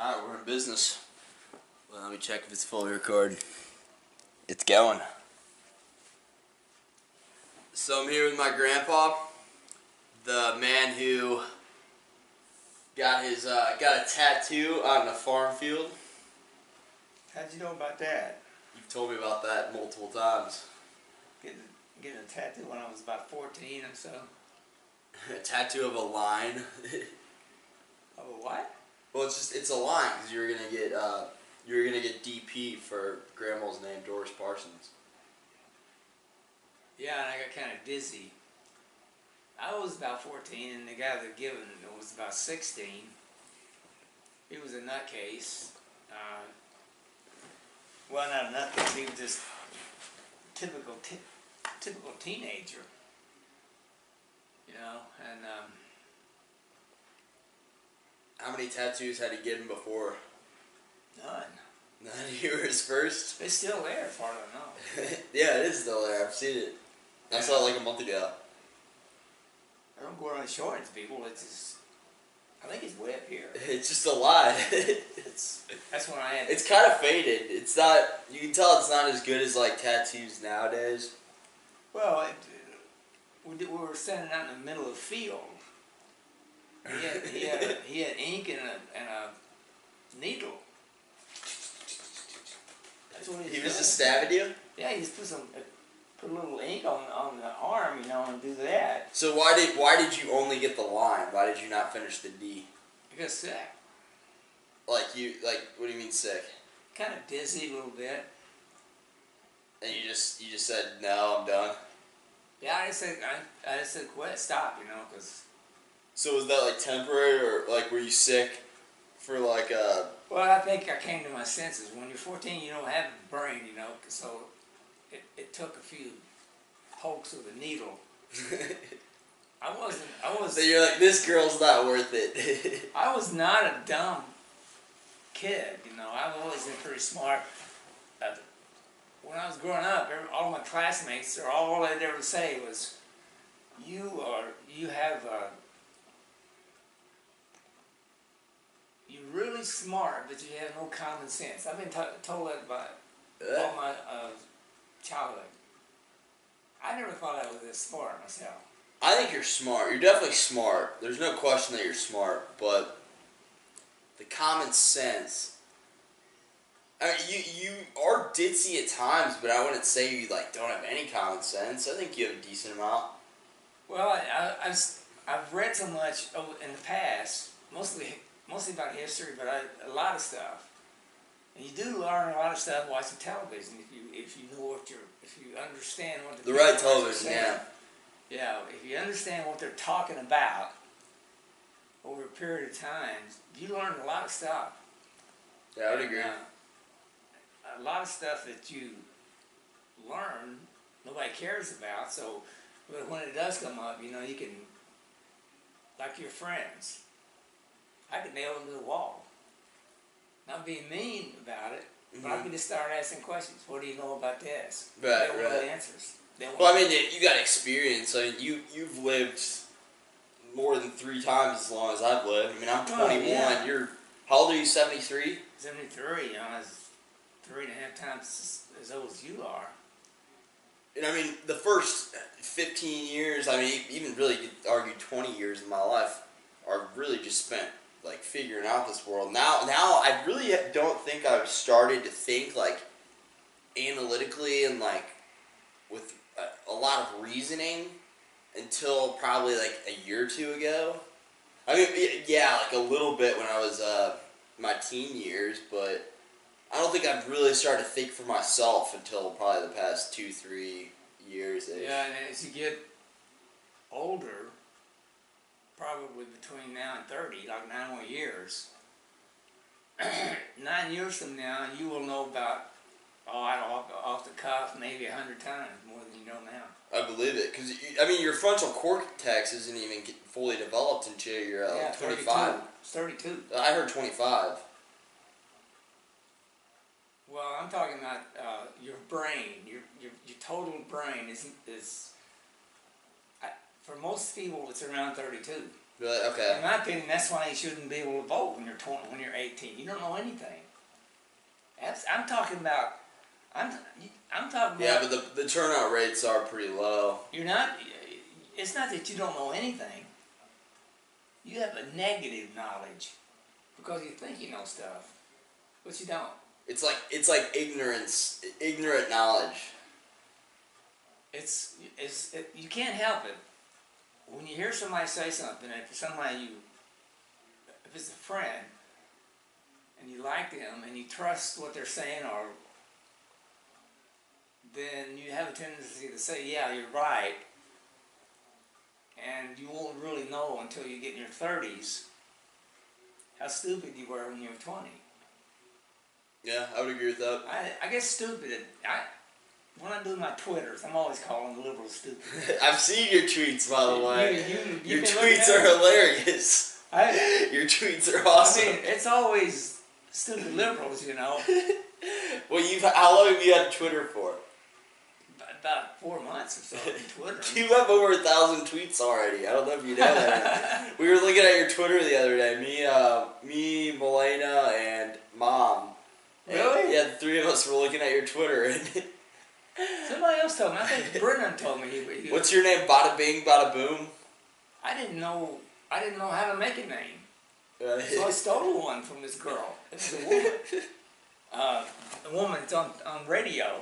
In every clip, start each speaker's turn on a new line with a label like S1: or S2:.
S1: Alright, we're in business. Well, let me check if it's fully recorded. It's going. So I'm here with my grandpa, the man who got his uh, got a tattoo on the farm field.
S2: How'd you know about that?
S1: You've told me about that multiple times.
S2: Getting, getting a tattoo when I was about 14 or so.
S1: a tattoo of a line.
S2: Of a what?
S1: Well, it's just it's a line because you're gonna get uh, you're gonna get DP for grandma's name, Doris Parsons.
S2: Yeah, and I got kind of dizzy. I was about 14, and the guy that given it was about 16. He was a nutcase. Uh, well, not a nutcase. He was just typical, typical teenager. You know, and um,
S1: How many tattoos had he given before?
S2: none.
S1: None of you were his first.
S2: They're still there, as far as I know.
S1: yeah, it is still there. I've seen it. I saw it like a month ago.
S2: I don't go around shorting to people. It's just, I think it's way up here.
S1: It's just a lie. it's
S2: That's when I am.
S1: it's kind of faded. It's not. You can tell it's not as good as like tattoos nowadays.
S2: Well, it, we, we were standing out in the middle of the field. He had, he had, he had ink and a, and a needle. That's what he
S1: He
S2: was
S1: was
S2: doing.
S1: just stabbing you.
S2: Yeah, he just put some, uh, put a little ink on on the arm, you know, and do that.
S1: So why did why did you only get the line? Why did you not finish the D?
S2: I got sick,
S1: Like you like what do you mean sick?
S2: kind of dizzy a little bit.
S1: And you just you just said no, I'm done.
S2: Yeah, I just said, I, I just said, quit, stop, you know, because.
S1: So was that like temporary or like were you sick for like uh
S2: Well, I think I came to my senses. When you're 14, you don't have a brain, you know, so it, it took a few pokes with a needle. I wasn't, I was,
S1: so you're like this girl's not worth it.
S2: I was not a dumb kid, you know. I've always been pretty smart. Uh, when I was growing up, all my classmates, or all they'd ever say was, "You are, you have, uh, you're really smart, but you have no common sense." I've been t- told that by all my uh, childhood. I never thought I was this smart myself.
S1: I think you're smart. You're definitely smart. There's no question that you're smart, but the common sense. I mean, you you are ditzy at times, but I wouldn't say you like don't have any common sense. I think you have a decent amount.
S2: Well, I, I, I've, I've read so much in the past, mostly mostly about history, but I, a lot of stuff. And you do learn a lot of stuff watching television if you if you know what you're if you understand what
S1: The
S2: people
S1: right television, yeah.
S2: Yeah, if you understand what they're talking about over a period of time, you learn a lot of stuff.
S1: Yeah, I would
S2: And,
S1: agree.
S2: uh, a lot of stuff that you learn, nobody cares about. So, but when it does come up, you know, you can, like your friends, I could nail them to the wall. Not being mean about it, but I
S1: Mhm.
S2: could just start asking questions. What do you know about this?
S1: Right,
S2: they
S1: right.
S2: the answers. They
S1: Well, I mean, you got experience. I mean, you you've lived more than three times as long as I've lived. I mean, I'm
S2: Oh,
S1: 21.
S2: yeah.
S1: You're how old are you? 73.
S2: 73, you know, that's three and a half times as, as old as you are.
S1: And I mean, the first 15 years, I mean, even really, you argue 20 years of my life are really just spent like figuring out this world. Now, now I really don't think I've started to think like analytically and like with a, a lot of reasoning until probably like a year or two ago. I mean, yeah, like a little bit when I was uh, my teen years, but I don't think I've really started to think for myself until probably the past two, three years.
S2: Yeah, and as you get older, probably between now and 30, like nine more years, nine years from now, you will know about, oh, I don't, off, off the cuff, maybe a hundred times more than you know now.
S1: I believe it because I mean your frontal cortex isn't even fully developed until you're uh,
S2: yeah,
S1: like 25.
S2: 32. 32.
S1: I heard 25.
S2: Well, I'm talking about uh, your brain, your, your your total brain is is. For most people, it's around 32.
S1: Really? Okay.
S2: In my opinion, that's why you shouldn't be able to vote when you're 20, when you're 18. You don't know anything. That's, I'm talking about. I'm I'm talking
S1: Yeah,
S2: about.
S1: but the, the turnout rates are pretty low.
S2: You're not. It's not that you don't know anything. You have a negative knowledge because you think you know stuff, but you don't.
S1: It's like it's like ignorance, ignorant knowledge.
S2: It's it's it, you can't help it. When you hear somebody say something, if it's somebody you, if it's a friend, and you like them and you trust what they're saying, or then you have a tendency to say, "Yeah, you're right," and you won't really know until you get in your thirties how stupid you were when you were twenty.
S1: Yeah, I would agree with that.
S2: I, I guess stupid. I when I do my twitters, I'm always calling the liberals stupid.
S1: I've seen your tweets, by the way.
S2: You- you- you
S1: your tweets are hilarious.
S2: I,
S1: Your tweets are
S2: I
S1: awesome.
S2: mean, it's always stupid liberals, you know.
S1: well, you have how long have you had Twitter for?
S2: About four months or so Twitter.
S1: You have over a thousand tweets already. I don't know if you know that. we were looking at your Twitter the other day. Me, uh, me, Melena, and Mom. And,
S2: Really?
S1: yeah, the three of us were looking at your Twitter. And
S2: Somebody else told me. I think Brennan told me. He, he,
S1: what's your name? Bada Bing, Bada Boom.
S2: I didn't know. I didn't know how to make a name,
S1: Uh,
S2: so I stole one from this girl. It's a woman. Uh, a woman. On on radio,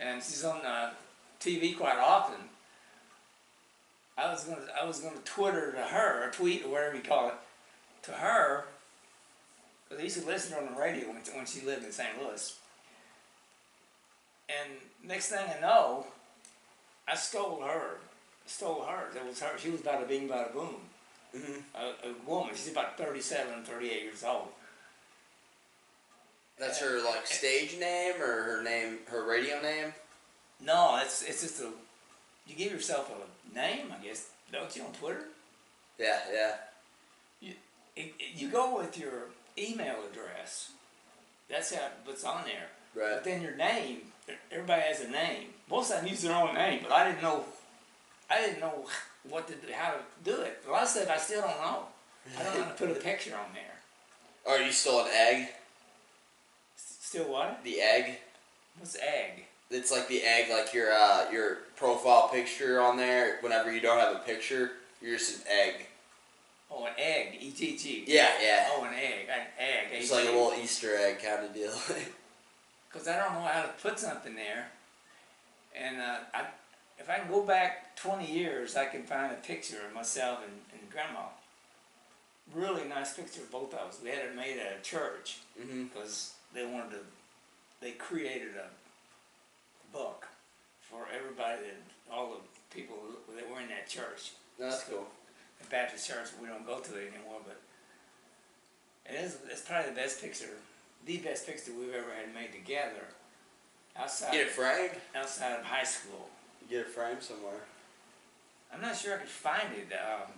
S2: and she's on uh, TV quite often. I was gonna I was gonna Twitter to her or tweet or whatever you call it to her. Cause I used to listen to her on the radio when, when she lived in St. Louis. And next thing I know, I stole her. Stole her. That was her. She was about a bing, bada boom.
S1: Mhm.
S2: A, a woman. She's about 37, 38 years old.
S1: That's her like stage name or her name, her radio name.
S2: No, it's it's just a. You give yourself a name, I guess, don't you, on Twitter?
S1: Yeah, yeah.
S2: It, it, you go with your email address. That's how what's on there.
S1: Right.
S2: But then your name, everybody has a name. Most of them use their own name, but I didn't know. I didn't know what to do, how to do it. A lot of stuff I still don't know. I don't know how to put a picture on there.
S1: Are you still an egg.
S2: Still what?
S1: The egg.
S2: What's egg?
S1: It's like the egg, like your uh, your profile picture on there. Whenever you don't have a picture, you're just an egg.
S2: Oh, an egg. E G G.
S1: Yeah, yeah.
S2: Oh, an egg. An egg.
S1: It's like a little Easter egg kind of deal.
S2: Because I don't know how to put something there. And uh, I, if I can go back 20 years, I can find a picture of myself and, and grandma. Really nice picture of both of us. We had it made at a church because they wanted to, they created a book for everybody, that, all the people that were in that church.
S1: That's cool.
S2: The Baptist church, we don't go to it anymore, but it is, it's probably the best picture, the best picture we've ever had made together outside,
S1: Get it framed.
S2: outside of high school.
S1: Get it framed somewhere.
S2: I'm not sure I could find it. Um,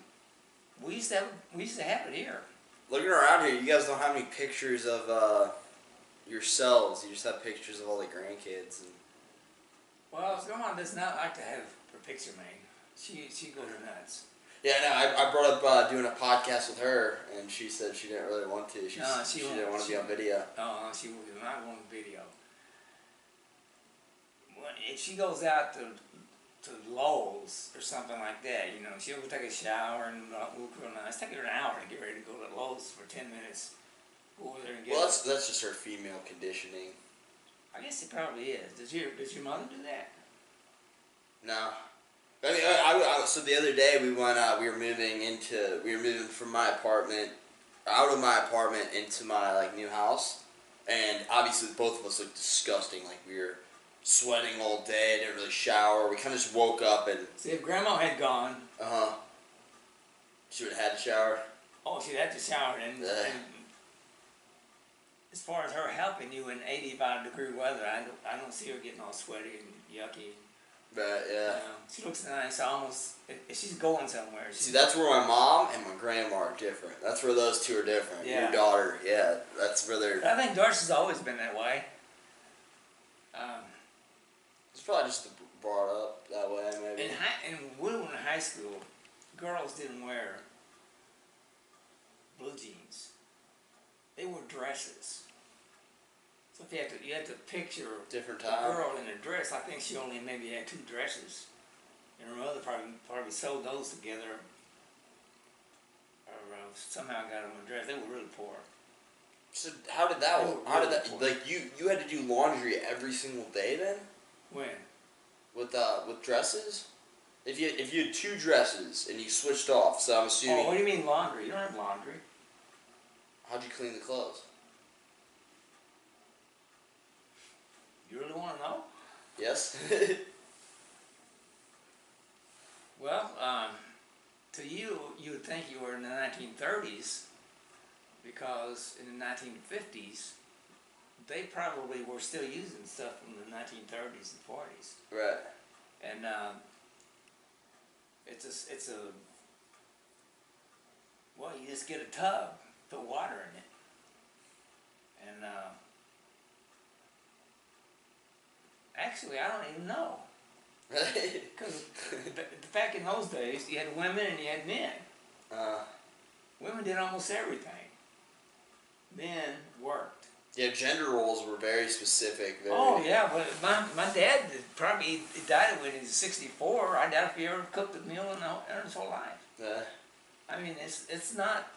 S2: we used to have, we used to have it here.
S1: Looking around here, you guys don't have any pictures of uh, yourselves. You just have pictures of all the grandkids. And
S2: Well, grandma does not like to have her picture made. She she goes nuts.
S1: Yeah, no, I, I brought up uh, doing a podcast with her, and she said she didn't really want to. She's,
S2: No, she
S1: she, didn't want to be on video.
S2: Oh, she will not on video. If she goes out to to Lowe's or something like that, you know, she'll take a shower and uh, look real nice. Take her an hour to get ready to go to Lowe's for ten minutes. Go over there and get.
S1: Well, that's that's just her female conditioning.
S2: I guess it probably is. Does your does your mother do that?
S1: No. I mean, I, I, I- so the other day we went. Uh, we were moving into. We were moving from my apartment, out of my apartment into my like new house, and obviously both of us looked disgusting. Like we were sweating all day. Didn't really shower. We kind of just woke up and
S2: See, if Grandma had gone,
S1: uh huh. She would have had a shower.
S2: oh, she'd have to shower and.
S1: Ugh.
S2: and as far as her helping you in 85 degree weather, I don't, I don't see her getting all sweaty and yucky.
S1: But yeah.
S2: Um, she looks nice, almost. If, if she's going somewhere, she's,
S1: See, that's where my mom and my grandma are different. That's where those two are different.
S2: Yeah.
S1: Your daughter, yeah, that's where they're.
S2: I think Darcy's always been that way. Um,
S1: It's probably just brought up that way, maybe.
S2: in high, in when we were in high school, girls didn't wear blue jeans. They wore dresses. So if you had to, you had to picture
S1: Different
S2: a
S1: time.
S2: girl in a dress. I think she only maybe had two dresses, and her mother probably probably sewed those together, or uh, somehow got them a dress. They were really poor.
S1: So how did that?
S2: Oh,
S1: How did that? Like you, you had to do laundry every single day then
S2: When?
S1: with uh with dresses. If you if you had two dresses and you switched off, so I'm assuming
S2: Oh, what do you mean laundry? You don't have laundry.
S1: how'd you clean the clothes?
S2: You really want to know?
S1: Yes.
S2: Well, um, to you, you would think you were in the 1930s because in the 1950s, they probably were still using stuff from the 1930s and 40s.
S1: right.
S2: And um, it's a, it's a, well, you just get a tub, put water in it. And uh, actually, I don't even know.
S1: Right.
S2: Because back in those days, you had women and you had men.
S1: uh,
S2: Women did almost everything. Men worked.
S1: yeah, gender roles were very specific. Very,
S2: Oh yeah, but my, my dad probably he died when he was sixty four. I doubt if he ever cooked a meal in, the, in his whole life.
S1: Uh,
S2: I mean, it's it's not.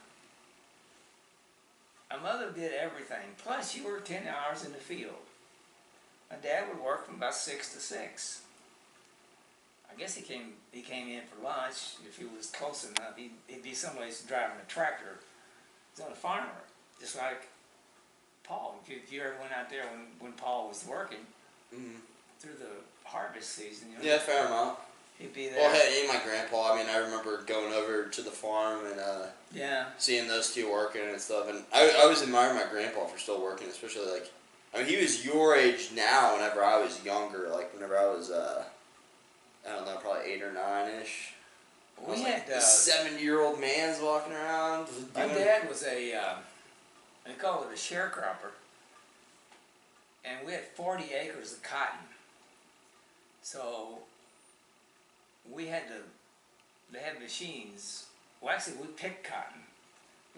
S2: My mother did everything. Plus, you worked ten hours in the field. My dad would work from about six to six. I guess he came he came in for lunch if he was close enough. He'd, he'd be someplace driving a tractor. He's on a farmer, just like Paul. If you, if you ever went out there when, when Paul was working
S1: mhm.
S2: through the harvest season, you know,
S1: Yeah, fair amount.
S2: he'd be there.
S1: Well, hey, my grandpa. I mean, I remember going over to the farm and uh,
S2: yeah.
S1: seeing those two working and stuff. And I, I always admired my grandpa for still working, especially like, I mean, he was your age now. Whenever I was younger, like whenever I was, uh, I don't know, probably eight or nine ish.
S2: We
S1: like,
S2: had uh,
S1: this seventy-year-old man's walking around.
S2: My dad was a, uh, they call it a sharecropper, and we had forty acres of cotton. So we had to, they had machines. Well, actually, we picked cotton.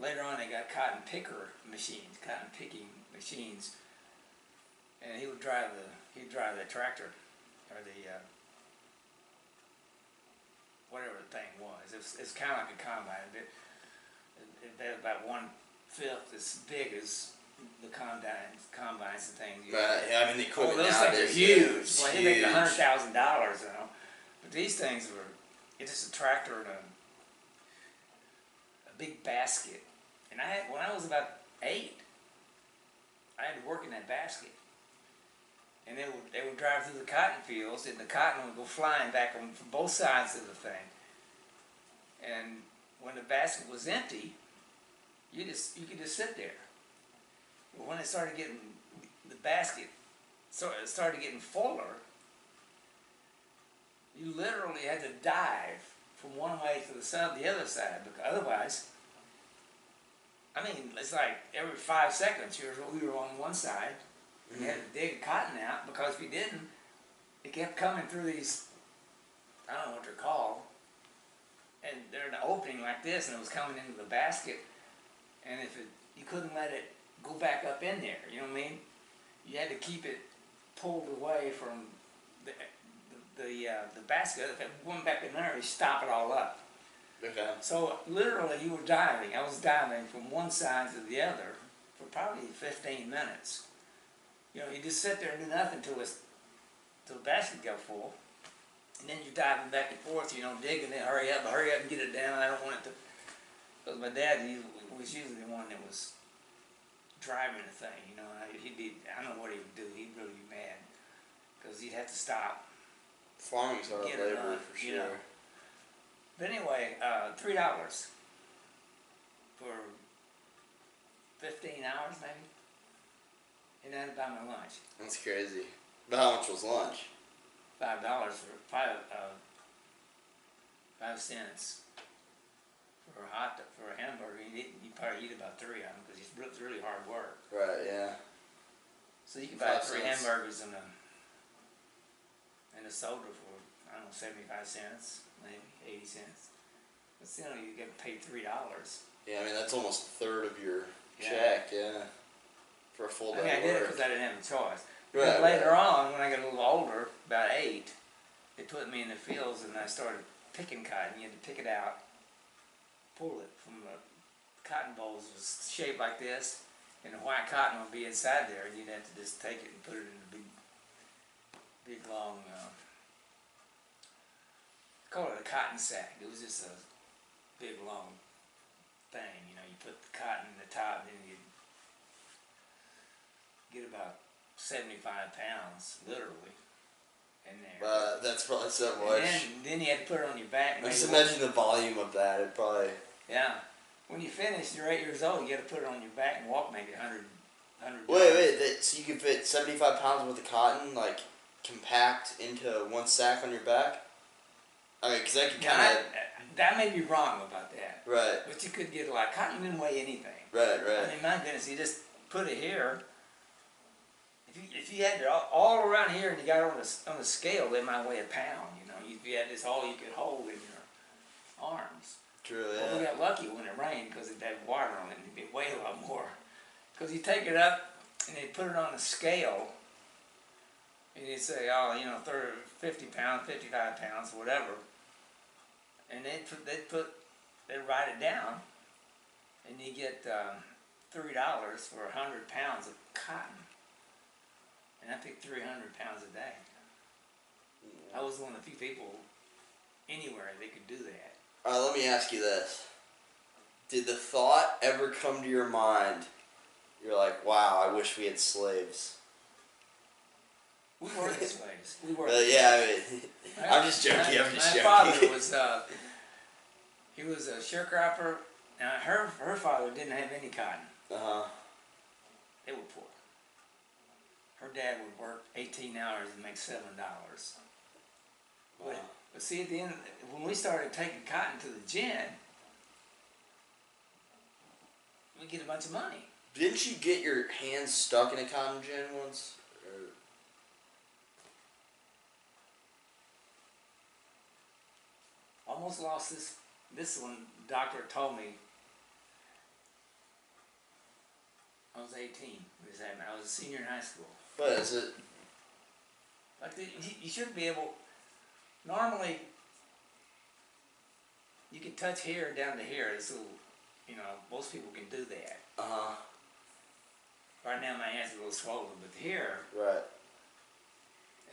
S2: Later on, they got cotton picker machines, cotton picking machines, and he would drive the he'd drive the tractor or the uh, whatever the thing was. It was, it's kind of like a combine. It, it, it about one fifth as big as the combines, combines and things. you-
S1: Right, yeah, I mean the
S2: Oh,
S1: equipment
S2: those things are huge.
S1: It's
S2: Well, they make a hundred thousand dollars, you know. But these things were, it's just a tractor and a, a big basket. And I had, when I was about eight, I had to work in that basket. And they would, they would drive through the cotton fields, and the cotton would go flying back on from both sides of the thing. And when the basket was empty, you just you could just sit there. But when it started getting the basket so it started getting fuller, you literally had to dive from one way to the side, the other side, because otherwise, I mean, it's like every five seconds you were, we were on one side, you had to dig cotton out because if you didn't, it kept coming through these, I don't know what they're called, and they're an opening like this, and it was coming into the basket, and if it, you couldn't let it go back up in there, you know what I mean? You had to keep it pulled away from the the the, uh, the basket. If it went back in there, you stop it all up.
S1: Okay.
S2: So literally, you were diving. I was diving from one side to the other for probably 15 minutes. You know, you just sit there and do nothing till it's till the basket got full, and then you're diving back and forth. You know, digging it. Hurry up! Hurry up and get it down. I don't want it to. Because my dad he was usually the one that was driving the thing. You know, he'd be. I don't know what he would do. He'd really be mad because he'd have to stop.
S1: Farming's hard labor
S2: done,
S1: for
S2: you
S1: sure.
S2: know. But anyway, uh, three dollars for fifteen hours maybe, and then buy my lunch.
S1: That's crazy. But how much was lunch?
S2: Five dollars for five uh, five cents for a hot dog, for a hamburger. You eat, you probably eat about three of them because it's it's really hard work.
S1: Right. Yeah.
S2: So you can buy
S1: Five
S2: three
S1: cents.
S2: hamburgers and a and a soda for I don't know seventy five cents, maybe eighty cents. But still, you get paid three dollars.
S1: Yeah, I mean that's almost a third of your
S2: Yeah.
S1: check. Yeah, for a full
S2: I
S1: day
S2: mean, I did it because I didn't have a choice.
S1: Right,
S2: But later
S1: right.
S2: on, when I got a little older, about eight, they put me in the fields and I started picking cotton. You had to pick it out, pull it from the cotton bolls was shaped like this, and the white cotton would be inside there, and you'd have to just take it and put it in a big, big long. Uh, call it a cotton sack. It was just a big long thing. You know, you put the cotton in the top, and then you get about 75 pounds, literally, in there.
S1: But that's probably so
S2: and
S1: much.
S2: then, then you had to put it on your back.
S1: I just imagine the volume of that. It probably.
S2: Yeah. When you finish, you're eight years old, you got to put it on your back and walk maybe 100, 100
S1: Wait, wait. That, so you can fit seventy-five pounds worth of cotton, like compact into one sack on your back. I mean, cause that can kind of.
S2: that may be wrong about that.
S1: Right,
S2: But you could get a lot. Cotton didn't weigh anything.
S1: right, right.
S2: I mean, my goodness, you just put it here. If you, if you had it all, all around here and you got it on a, on a scale, it might weigh a pound, you know. If you had this all you could hold in your arms.
S1: True.
S2: Well, we got lucky when it rained because it had water on it and it weighed a lot more. Because you take it up and they put it on a scale and you say, oh, you know, 30, 50 pounds, 55 pounds, whatever. And they put, they put, they write it down and you get um, $3 for 100 pounds of cotton. And I picked 300 pounds a day. I was one of the few people anywhere that could do that.
S1: All right. Let me ask you this: Did the thought ever come to your mind? You're like, wow, I wish we had slaves.
S2: We were the slaves. We were.
S1: Uh, yeah, I mean,
S2: my,
S1: I'm just joking.
S2: My,
S1: I'm just
S2: my
S1: joking.
S2: father was uh, he was a sharecropper. Now her her father didn't have any cotton.
S1: uh huh.
S2: They were poor. Her dad would work 18 hours and make seven dollars. But, but see, at the end, when we started taking cotton to the gin, we get a bunch of money.
S1: Didn't you get your hands stuck in a cotton gin once? Or-
S2: Almost lost this. This one, doctor told me. I was 18 when this happened. I was a senior in high school.
S1: But is it?
S2: Like the, you, you should be able. Normally, you can touch here down to here. So, you know, most people can do that.
S1: Uh huh.
S2: Right now, my hand's are a little swollen, but here
S1: Right.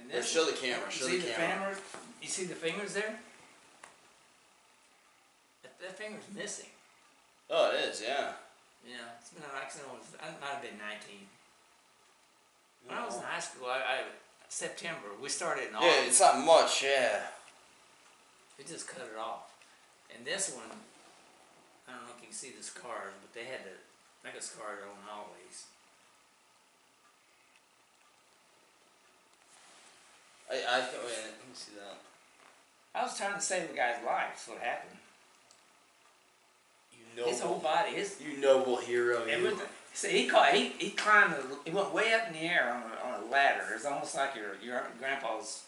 S2: and this.
S1: show the camera.
S2: You
S1: Show
S2: see
S1: the
S2: the
S1: camera.
S2: fingers? You see the fingers there? That, that finger's missing.
S1: Oh, it is. Yeah.
S2: Yeah, it's been an accident. I might have been 19. When I was in high school, I, I September we started in August.
S1: Yeah, it's not much. Yeah.
S2: We just cut it off. And this one, I don't know if you can see the scars, but they had to make a scar on always.
S1: I I oh, wait. Let me see that.
S2: I was trying to save the guy's life. That's what happened.
S1: You
S2: His whole body, his
S1: You noble hero. You.
S2: See, he caught, he, he climbed, the, he went way up in the air on a, on a ladder. It's almost like your your grandpa's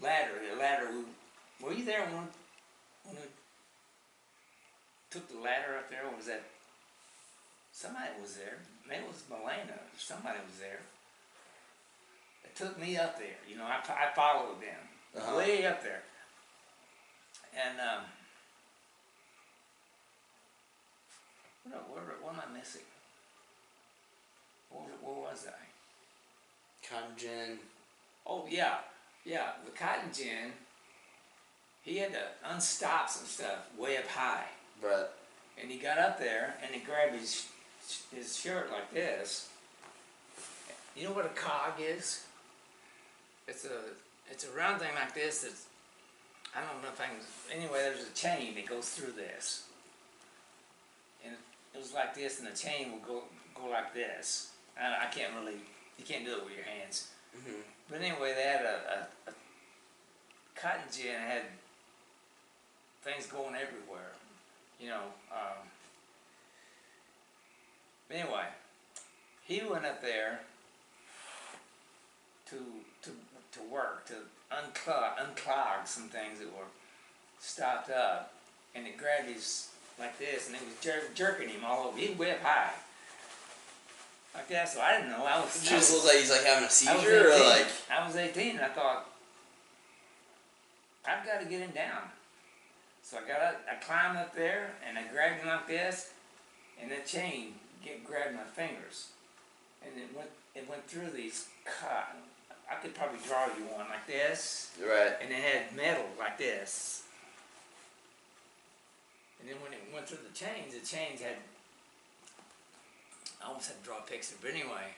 S2: ladder. The ladder. We, were you there when when we took the ladder up there? Or was that somebody was there? Maybe it was Melena. Somebody was there. It took me up there. You know, I, I followed them
S1: Uh-huh.
S2: way up there, and um, what, what, what am I missing? What, was- where was I?
S1: Cotton gin.
S2: Oh yeah, yeah. The cotton gin. He had to unstop some stuff way up high,
S1: Right.
S2: and he got up there and he grabbed his his shirt like this. You know what a cog is? It's a it's a round thing like this. That's I don't know if I can. Anyway, there's a chain that goes through this, and it was like this, and the chain will go go like this. I, I can't really. You can't do it with your hands.
S1: Mm-hmm.
S2: But anyway, they had a, a, a cotton gin had things going everywhere, you know. Um, but anyway, he went up there to to to work to unclog unclog some things that were stopped up, and it grabbed his like this, and it was jer- jerking him all over. He way up high. Like that, so I didn't know. I was.
S1: It
S2: I
S1: just looks like he's like having a seizure, or like
S2: I was 18 and I thought, I've got to get him down. So I got up, I climbed up there and I grabbed him like this, and the chain get grabbed my fingers, and it went it went through these cut. I could probably draw you one like this,
S1: right.
S2: and it had metal like this. And then when it went through the chains, the chains had. I almost had to draw a picture, but anyway.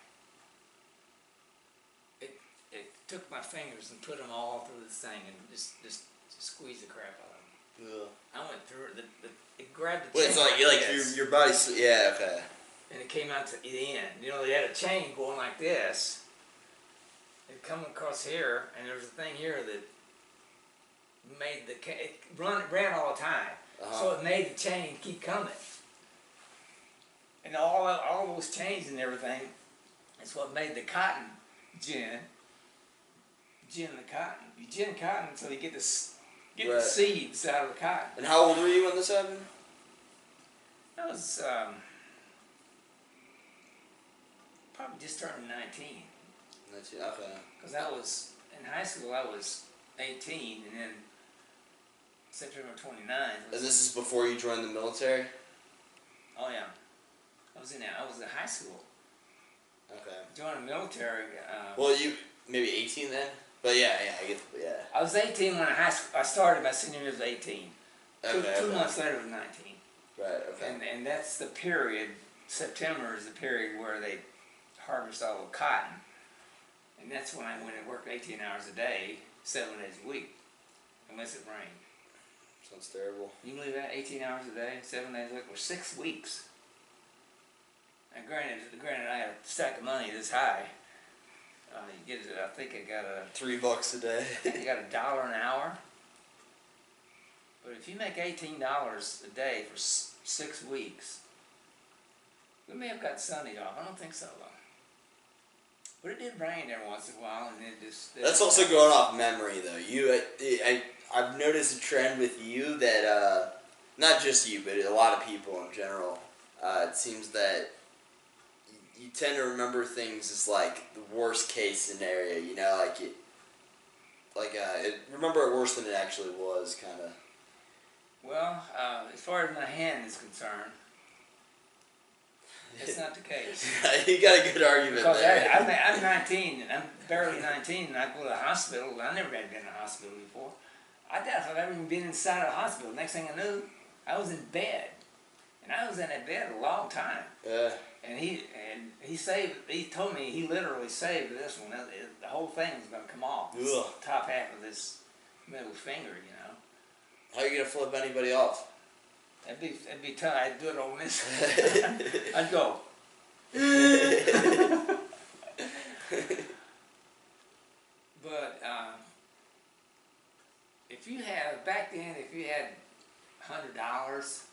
S2: It it took my fingers and put them all through this thing and just just, squeezed the crap out of them.
S1: Ugh.
S2: I went through it. The, the, it grabbed the chain
S1: so like you like your your body's yeah okay.
S2: and it came out to the end. You know, they had a chain going like this. It come across here, and there was a thing here that made the it run it ran all the time.
S1: Uh-huh.
S2: So it made the chain keep coming. And all all those chains and everything is what made the cotton gin. Gin the cotton. You gin cotton until you get the get
S1: Right.
S2: the seeds out of the cotton.
S1: and how old were you when this happened?
S2: That was um, probably just turning nineteen.
S1: That's it, okay.
S2: Because I was in high school, I was 18, and then September 29th. Was,
S1: And this is before you joined the military.
S2: oh yeah, I was in I was in high school.
S1: Okay.
S2: Joined the military. Uh,
S1: Well, you maybe eighteen then. But yeah, yeah, I get yeah.
S2: I was 18 when I high school, I started. My senior year was 18.
S1: Okay.
S2: two, two
S1: okay.
S2: months later was 19.
S1: Right. Okay.
S2: And and that's the period. September is the period where they harvest all the cotton, and that's when I went and worked 18 hours a day, seven days a week, unless it rained.
S1: Sounds terrible.
S2: You believe that? 18 hours a day, seven days a week, for six weeks. And granted, granted, I had a stack of money this high. Uh, you get, it- I think I got a,
S1: Three bucks a day.
S2: I got a dollar an hour. But if you make eighteen dollars a day for s- six weeks, we may have got Sunday off. I don't think so though. But it did rain every once in a while, and it just.
S1: That's also going off memory though. You, I, I, I've noticed a trend with you that, uh, not just you, but a lot of people in general. Uh, it seems that you, tend to remember things as like the worst case scenario. You know, like it, like uh, it, remember it worse than it actually was, kind of.
S2: Well, uh, as far as my hand is concerned, that's not the case.
S1: you got a good argument
S2: Because I,
S1: there.
S2: I'm, I'm 19, and I'm barely 19, and I go to the hospital. I never had been in a hospital before. I doubt if I've ever even been inside a hospital. Next thing I knew, I was in bed, and I was in that bed a long time.
S1: yeah.
S2: And he and he saved. He told me he literally saved this one. It- it- The whole thing was going to come off.
S1: Ugh.
S2: top half of this middle finger, you know.
S1: How are you gonna flip anybody off?
S2: That'd be that'd be tough. I'd do it on this. I'd go. But um, if you have back then, if you had hundred dollars,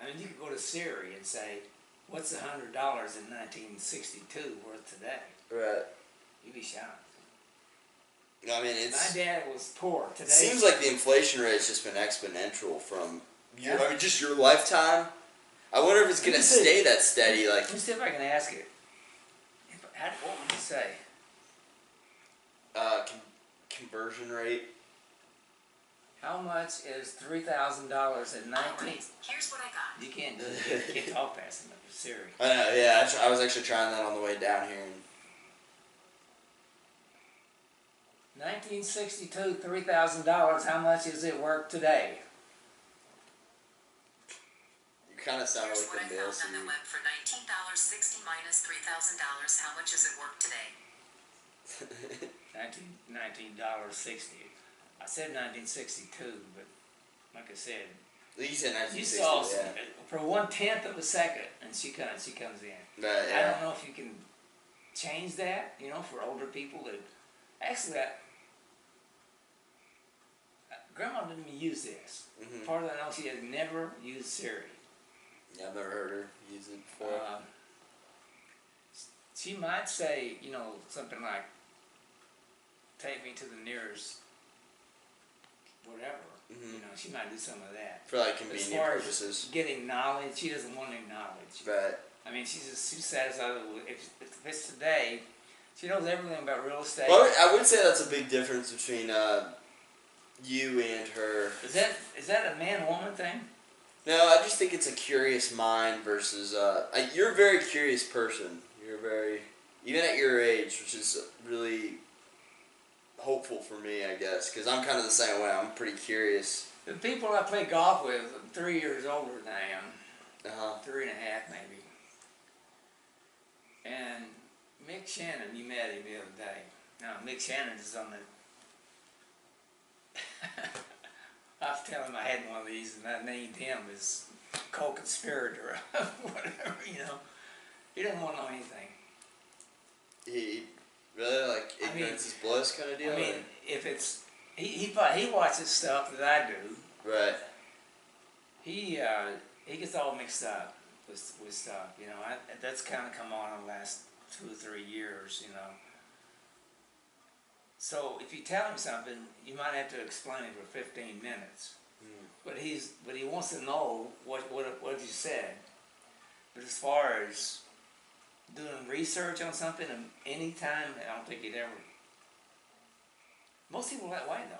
S2: I mean, you could go to Siri and say, "What's a hundred dollars in 1962 worth today?"
S1: right.
S2: You'd be shocked.
S1: I mean, it's.
S2: My dad was poor today.
S1: Seems like the inflation rate's just been exponential from your,
S2: Yeah.
S1: I mean, just your lifetime. I wonder if it's gonna stay that steady. Like,
S2: Let me see if I can ask it. If, how, what would you say?
S1: uh, con- conversion rate.
S2: How much is three thousand dollars in nineteen?
S3: Alright, here's what I got.
S2: You can't do it. You can't talk fast enough. Siri.
S1: I know. Yeah, I, I was actually trying that on the way down here. And
S2: 1962, three thousand dollars. How much is it worth today?
S1: you kind of sound
S3: Here's
S1: like
S3: what
S1: the
S3: I found on the web for nineteen dollars sixty minus three thousand dollars. How much is it worth today?
S2: Nineteen nineteen dollars sixty. I said nineteen sixty two, but like I said,
S1: You said
S2: you
S1: 1960.
S2: saw
S1: yeah.
S2: for one tenth of a second, and she comes she comes in.
S1: But,
S2: I
S1: yeah.
S2: don't know if you can change that. You know, for older people that actually, I, Grandma didn't even use this.
S1: hmm
S2: Part of I know she had never used Siri.
S1: Yeah, I've never heard her use it before.
S2: Uh, she might say, you know, something like, "Take me to the nearest whatever. You
S1: Mhm.
S2: know, she might do some of that.
S1: For like
S2: As
S1: convenient
S2: far as getting knowledge, she doesn't want any knowledge.
S1: Right.
S2: I mean, she's just she's satisfied with if, if it's today, she knows everything about real estate.
S1: Well, I would say that's a big difference between uh, you and her.
S2: Is that is that a man woman thing?
S1: No, I just think it's a curious mind versus. Uh, you're a very curious person. You're very, even at your age, which is really hopeful for me, I guess, because I'm kind of the same way. I'm pretty curious.
S2: The people I play golf with are three years older than I am,
S1: Uh-huh.
S2: three and a half maybe. And Mick Shannon, you met him the other day. Now Mick Shannon is on the. I was telling him I had one of these, and I named him as co-conspirator, whatever you know. He doesn't want to know anything.
S1: He really like
S2: I mean-
S1: ignorance is bliss kind of deal.
S2: I mean, if it's he he he watches stuff that I do.
S1: or- right.
S2: He uh, he gets all mixed up with with stuff. You know, I, that's kind of come on in the last two or three years. You know. So if you tell him something, you might have to explain it for fifteen minutes.
S1: Hmm.
S2: But he's but he wants to know what what what you said. But as far as doing research on something, um, and any time, I don't think he'd ever. Most people that way though.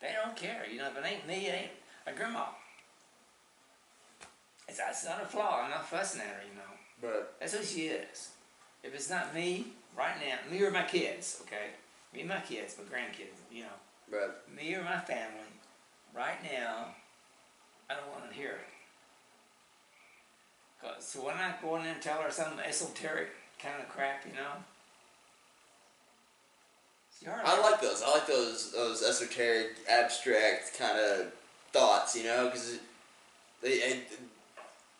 S2: They don't care, you know. If it ain't me, it ain't a grandma. It's, it's not a flaw. I'm not fussing at her, you know.
S1: But
S2: That's who she is. If it's not me, right now, me or my kids, okay? Me and my kids, my grandkids, you know.
S1: but
S2: Me or my family, right now, I don't want to hear it. 'Cause- so when I go in and tell her some esoteric kind of crap, you know.
S1: I like those. I like those those esoteric, abstract kind of thoughts. You know, because they. I,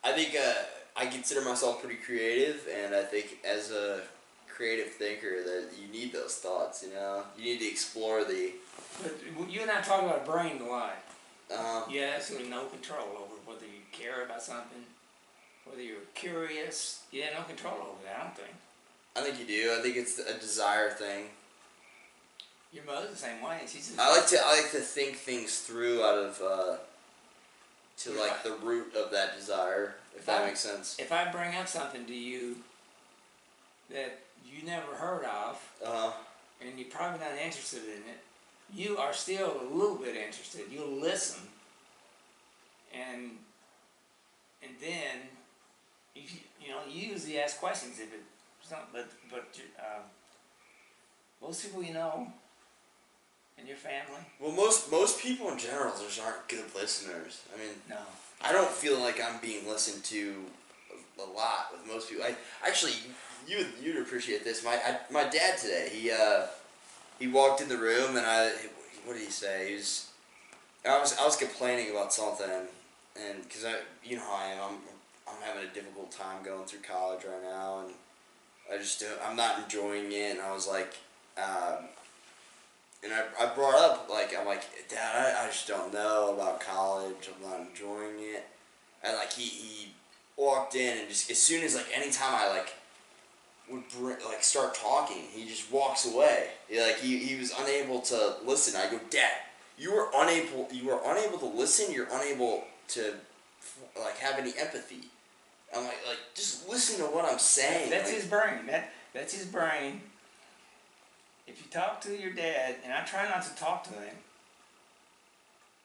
S1: I think uh, I consider myself pretty creative, and I think as a creative thinker that you need those thoughts. You know, you need to explore the.
S2: But you and I talk about brain a lot. You have absolutely no control over whether you care about something, whether you're curious. You have no control over that, I don't think.
S1: I think you do. I think it's a desire thing.
S2: Your mother's the same way. She's
S1: I like to I like to think things through out of uh, to like the root of that desire, if that
S2: I-
S1: makes sense.
S2: if I bring up something to you that you never heard of,
S1: uh-huh.
S2: and you're probably not interested in it, you are still a little bit interested. You'll listen, and and then you you know you usually ask questions if it's not, but but uh, most people you know in your family,
S1: well, most most people in general just aren't good listeners. I mean,
S2: no.
S1: I don't feel like I'm being listened to a, lot with most people. I actually, you you'd appreciate this. My I, my dad today, he uh, he walked in the room and I, what did he say? He was, I was I was complaining about something, and because I, you know how I am, I'm I'm having a difficult time going through college right now, and I just don't, I'm not enjoying it. And I was like, um, and I, I brought up like I'm like Dad, I, I just don't know about college. I'm not enjoying it. And like he, he walked in and just as soon as like anytime I like would like start talking, he just walks away. He, like he, he was unable to listen. I go, Dad, you were unable you were unable to listen. You're unable to like have any empathy. I'm like like just listen to what I'm saying.
S2: That's
S1: like,
S2: his brain. That that's his brain. If you talk to your dad, and I try not to talk to him.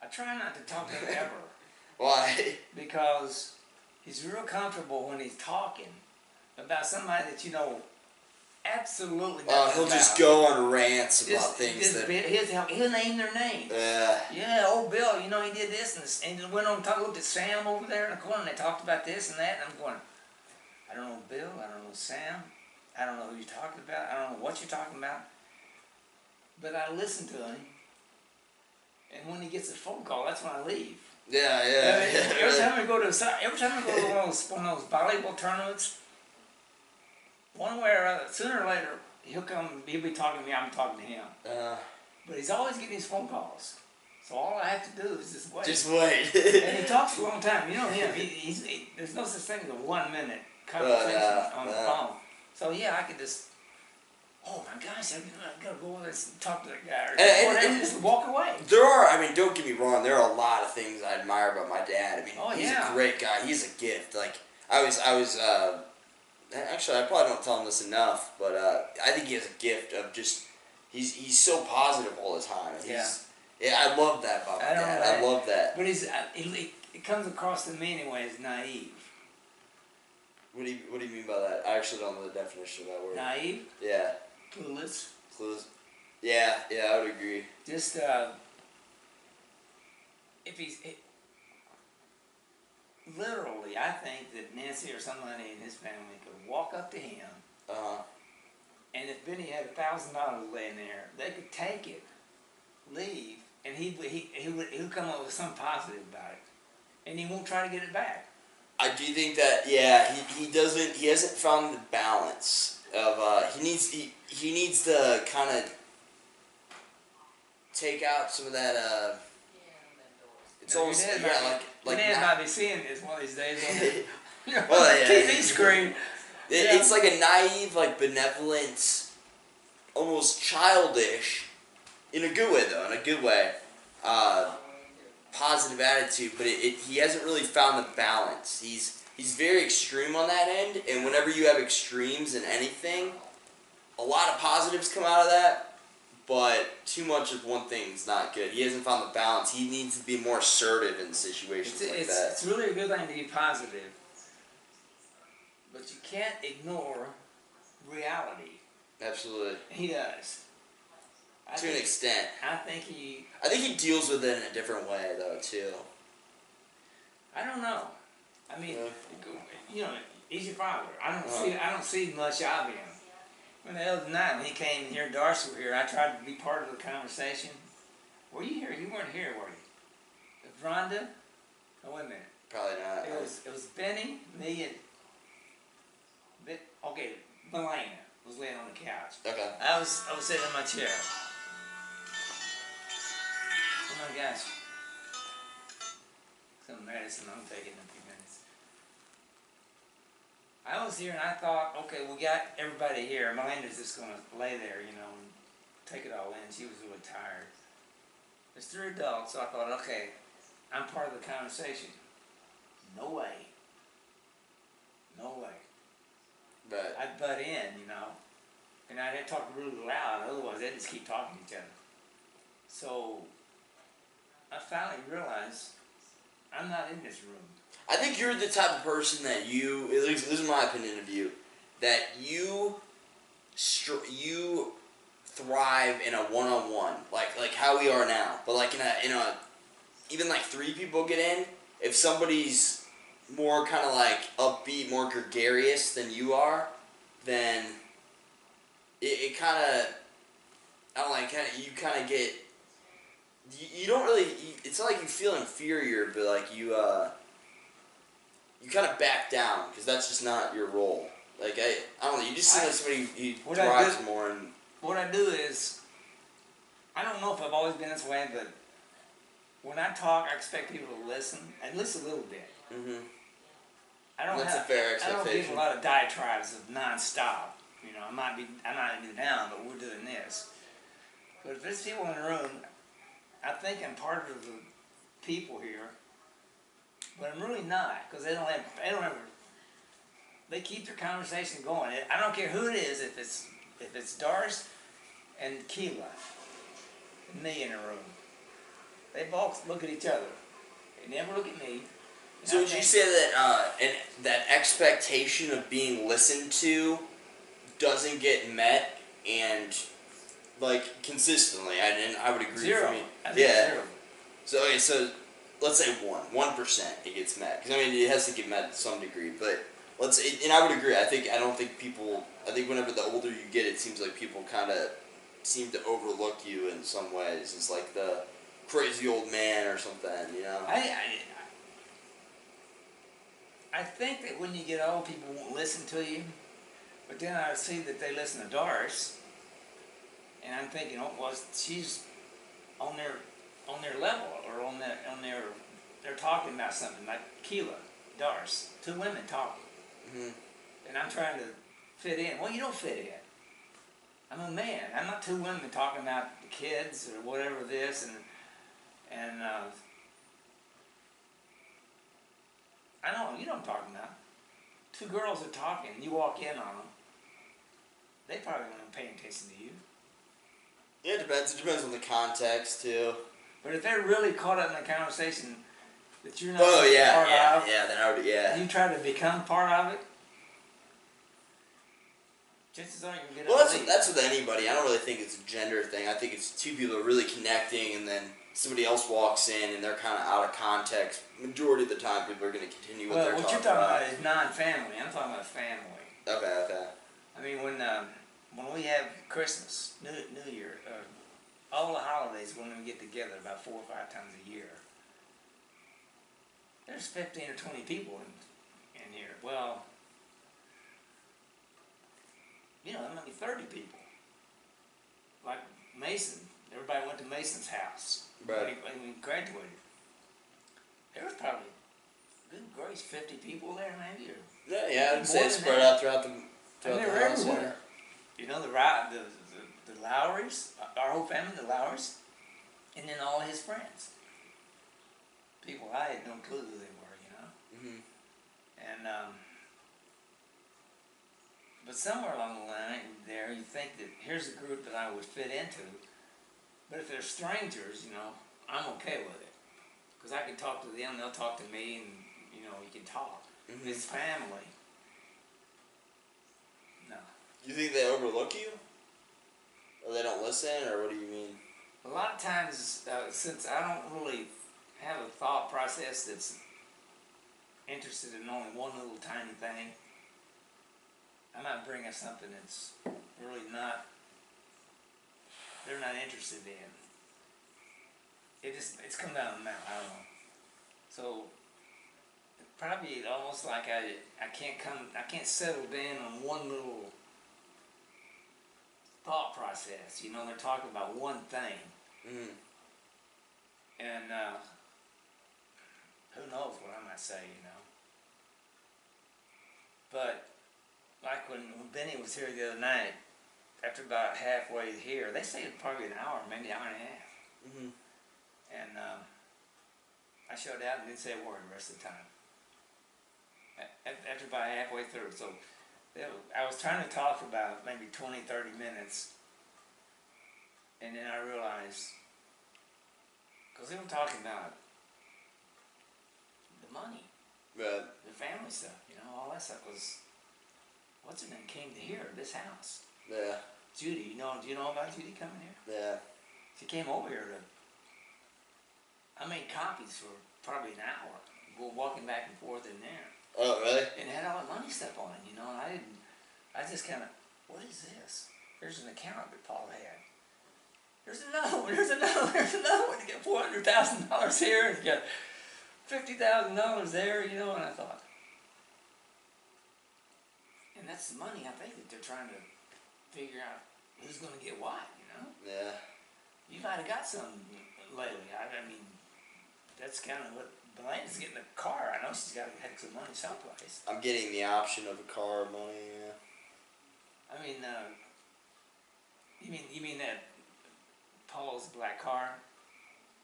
S2: I try not to talk to him ever
S1: why?
S2: because he's real comfortable when he's talking about somebody that you know absolutely
S1: Uh, he'll just go on rants about
S2: Just-
S1: things
S2: just
S1: that.
S2: he'll, he'll name their name.
S1: Uh,
S2: Yeah, old know, he did this and, this, and went on and talked, looked at Sam over there in the corner and they talked about this and that. And I'm going, I don't know Bill, I don't know Sam, I don't know who you're talking about, I don't know what you're talking about. But I listen to him. And when he gets a phone call, that's when I leave.
S1: yeah,
S2: I
S1: yeah,
S2: mean,
S1: yeah.
S2: every time I go to every time I go to one of those, one of those volleyball tournaments, one way or other, sooner or later, he'll come. He'll be talking to me. I'm talking to him.
S1: Uh,
S2: But he's always getting his phone calls. So all I have to do is just wait.
S1: just wait.
S2: and he talks a long time. You know him. He, he's, he, there's no such thing as a one minute conversation
S1: Uh,
S2: on the
S1: uh.
S2: phone. So yeah, I could just oh my gosh, I gotta, go over this and talk to that guy, or
S1: And- and- and-
S2: just walk away.
S1: There are, I mean, don't get me wrong. There are a lot of things I admire about my dad. I mean,
S2: Oh,
S1: he's
S2: yeah.
S1: a great guy. He's a gift. Like I was, I was. Uh, actually, I probably don't tell him this enough, but uh, I think he has a gift of just. He's he's so positive all the time. He's,
S2: Yeah.
S1: Yeah, I love that about
S2: I don't
S1: dad. I love that.
S2: But he's, uh, it, it comes across to me anyway as naive.
S1: What do you What do you mean by that? I actually don't know the definition of that word.
S2: Naive,
S1: Yeah,
S2: clueless,
S1: clues. Yeah, yeah, I would agree.
S2: just, uh, if he's, it, literally, I think that Nancy or somebody in his family could walk up to him,
S1: Uh,
S2: and if Benny had a thousand dollars laying there, they could take it, leave, and he would- he he would he would come up with something positive about it, and he won't try to get it back.
S1: I do think that yeah, he, he doesn't he hasn't found the balance of uh, he needs he, he needs to kind of take out some of that uh it's
S2: your
S1: almost yeah
S2: might-
S1: like
S2: your
S1: like
S2: dad
S1: na-
S2: might be seeing this one of these days on the
S1: Well, yeah.
S2: TV screen.
S1: it-
S2: yeah.
S1: it's like a naive like benevolent almost childish in a good way though in a good way uh, positive attitude but it, it, he hasn't really found the balance. He's he's very extreme on that end and whenever you have extremes in anything a lot of positives come out of that but too much of one thing is not good. He hasn't found the balance. He needs to be more assertive in situations
S2: It's,
S1: like
S2: it's,
S1: that.
S2: it's really a good thing to be positive, but you can't ignore reality.
S1: absolutely.
S2: He does. I
S1: to an extent
S2: I think he.
S1: i think he deals with it in a different way though too
S2: I don't know. I mean,
S1: Yeah.
S2: you know, he's your father. I don't
S1: Uh-huh.
S2: see. I don't see much of him. When the other night when he came here, Darcy were here. I tried to be part of the conversation. Were you here? You weren't here, were you? Rhonda? Oh, wait a minute.
S1: probably not
S2: It was it was Benny, me, and okay, Melena was laying on the couch.
S1: okay
S2: I was I was sitting in my chair. Oh my gosh. Some medicine I'm taking in a few minutes. I was here and I thought, okay, we got everybody here. Melena's just gonna lay there, you know, and take it all in. She was really tired. There's three adults, so I thought, okay, I'm part of the conversation. No way. No way.
S1: but
S2: I'd butt in, you know, and I'd have to talk really loud, otherwise they'd just keep talking to each other. So I finally realized I'm not in this room.
S1: I think you're the type of person that you, at least this is my opinion of you, that you, you thrive in a one-on-one, like like how we are now. But like in a in a, even like three people get in. If somebody's more kind of like upbeat, more gregarious than you are, then it, it kind of, I don't like kind of you kind of get. You, you don't really. You, it's not like you feel inferior, but like you. uh you kind of back down because that's just not your role. Like I, I don't know. You just seem like somebody who thrives
S2: did-
S1: more and
S2: What I do is, I don't know if I've always been this way, but when I talk, I expect people to listen, at least a little bit.
S1: mm-hmm.
S2: I don't
S1: That's a
S2: have,
S1: fair
S2: I don't give a lot of diatribes of nonstop. You know, I might be, I might be down, but we're doing this. But if there's people in the room, I think I'm part of the people here, but I'm really not because they don't have, they don't ever, they keep their conversation going. I don't care who it is, if it's if it's Doris and Keela, me in the room, they both look at each other. They never look at me.
S1: So
S2: I
S1: would you say that uh, and that expectation of being listened to doesn't get met and like consistently? I and I would agree
S2: Zero.
S1: for me.
S2: I think
S1: yeah.
S2: zero.
S1: So okay, so let's say one, one percent it gets met. Because I mean, it has to get met to some degree. But let's, and I would agree. I think I don't think people. I think whenever the older you get, it seems like people kind of seem to overlook you in some ways. It's like the crazy old man or something. You know.
S2: I, I, I think that when you get old, people won't listen to you. But then I see that they listen to Doris, and I'm thinking, oh, well, she's on their on their level or on their on their they're talking about something like Keela, Doris, two women talking,
S1: Mhm.
S2: and I'm trying to fit in. Well, you don't fit in. I'm a man. I'm not two women talking about the kids or whatever this and and uh, I know you know what I'm talking about. Two girls are talking. You walk in on them. They probably won't pay attention to you.
S1: Yeah, it depends. It depends on the context too.
S2: But if they're really caught up in the conversation that you're not
S1: Oh yeah,
S2: part
S1: yeah,
S2: of,
S1: yeah. Then I would, yeah.
S2: you try to become part of it, chances are you can get
S1: Well, that's
S2: and
S1: that's with anybody. I don't really think it's a gender thing. I think it's two people are really connecting, and then somebody else walks in, and they're kind of out of context. Majority of the time, people are going to continue what
S2: well,
S1: they're
S2: what
S1: talking,
S2: you're talking about is non-family. I'm talking about family.
S1: Okay, okay.
S2: I mean, when um, when we have Christmas, New New Year, uh, all the holidays when we get together about four or five times a year, there's fifteen or twenty people in in here. Well, you know, there might be thirty people. Like Mason, everybody went to Mason's house when,
S1: Right.
S2: he, when he graduated. There was probably, good grace, fifty people there maybe, or
S1: Yeah, yeah. I'd say spread
S2: that.
S1: out throughout the
S2: and
S1: throughout
S2: they
S1: the house.
S2: everywhere. You know, the, the, the, the Lowrys, our whole family, the Lowrys, and then all his friends. People I had no clue who they were, you know.
S1: hmm
S2: And, um, but somewhere along the line there, you think that here's a group that I would fit into. But if they're strangers, you know, I'm okay with it. Because I can talk to them, they'll talk to me, and, you know, we can talk. If
S1: hmm
S2: it's family.
S1: You think they overlook you, or they don't listen, or what do you mean?
S2: A lot of times, uh, since I don't really have a thought process that's interested in only one little tiny thing, I might bring up something that's really not, they're not interested in. It just, it's come down the mouth, I don't know. So, probably almost like I, I can't come, I can't settle down on one little thought process, you know, they're talking about one thing.
S1: hmm
S2: And uh, who knows what I might say, you know. But like when, when Benny was here the other night, after about halfway here, they stayed probably an hour, maybe an hour and a half.
S1: hmm
S2: And um, I showed out and didn't say a word the rest of the time. After about halfway through, so I was trying to talk about maybe 20, 30 minutes, and then I realized, because they were talking about the money,
S1: But
S2: the family stuff, you know, all that stuff was, what's her name came to here, this house.
S1: yeah,
S2: Judy, you know, do you know about Judy coming here?
S1: yeah.
S2: She came over here to. I made copies for probably an hour. We're walking back and forth in there,
S1: Oh, really?
S2: and had all that money stuff on it. You know, and I didn't. I just kind of, what is this? There's an account that Paul had. There's another one. There's another. one, There's another one. You got four hundred thousand dollars here, and you got fifty thousand dollars there. You know, and I thought, and that's the money I think that they're trying to figure out who's going to get what. You know.
S1: Yeah.
S2: You might have got some lately. I, I mean, that's kind of what Belanda's getting a car. I know she's got to have some money someplace.
S1: I'm getting the option of a car, money. Yeah.
S2: I mean, uh, you mean you mean that Paul's black car?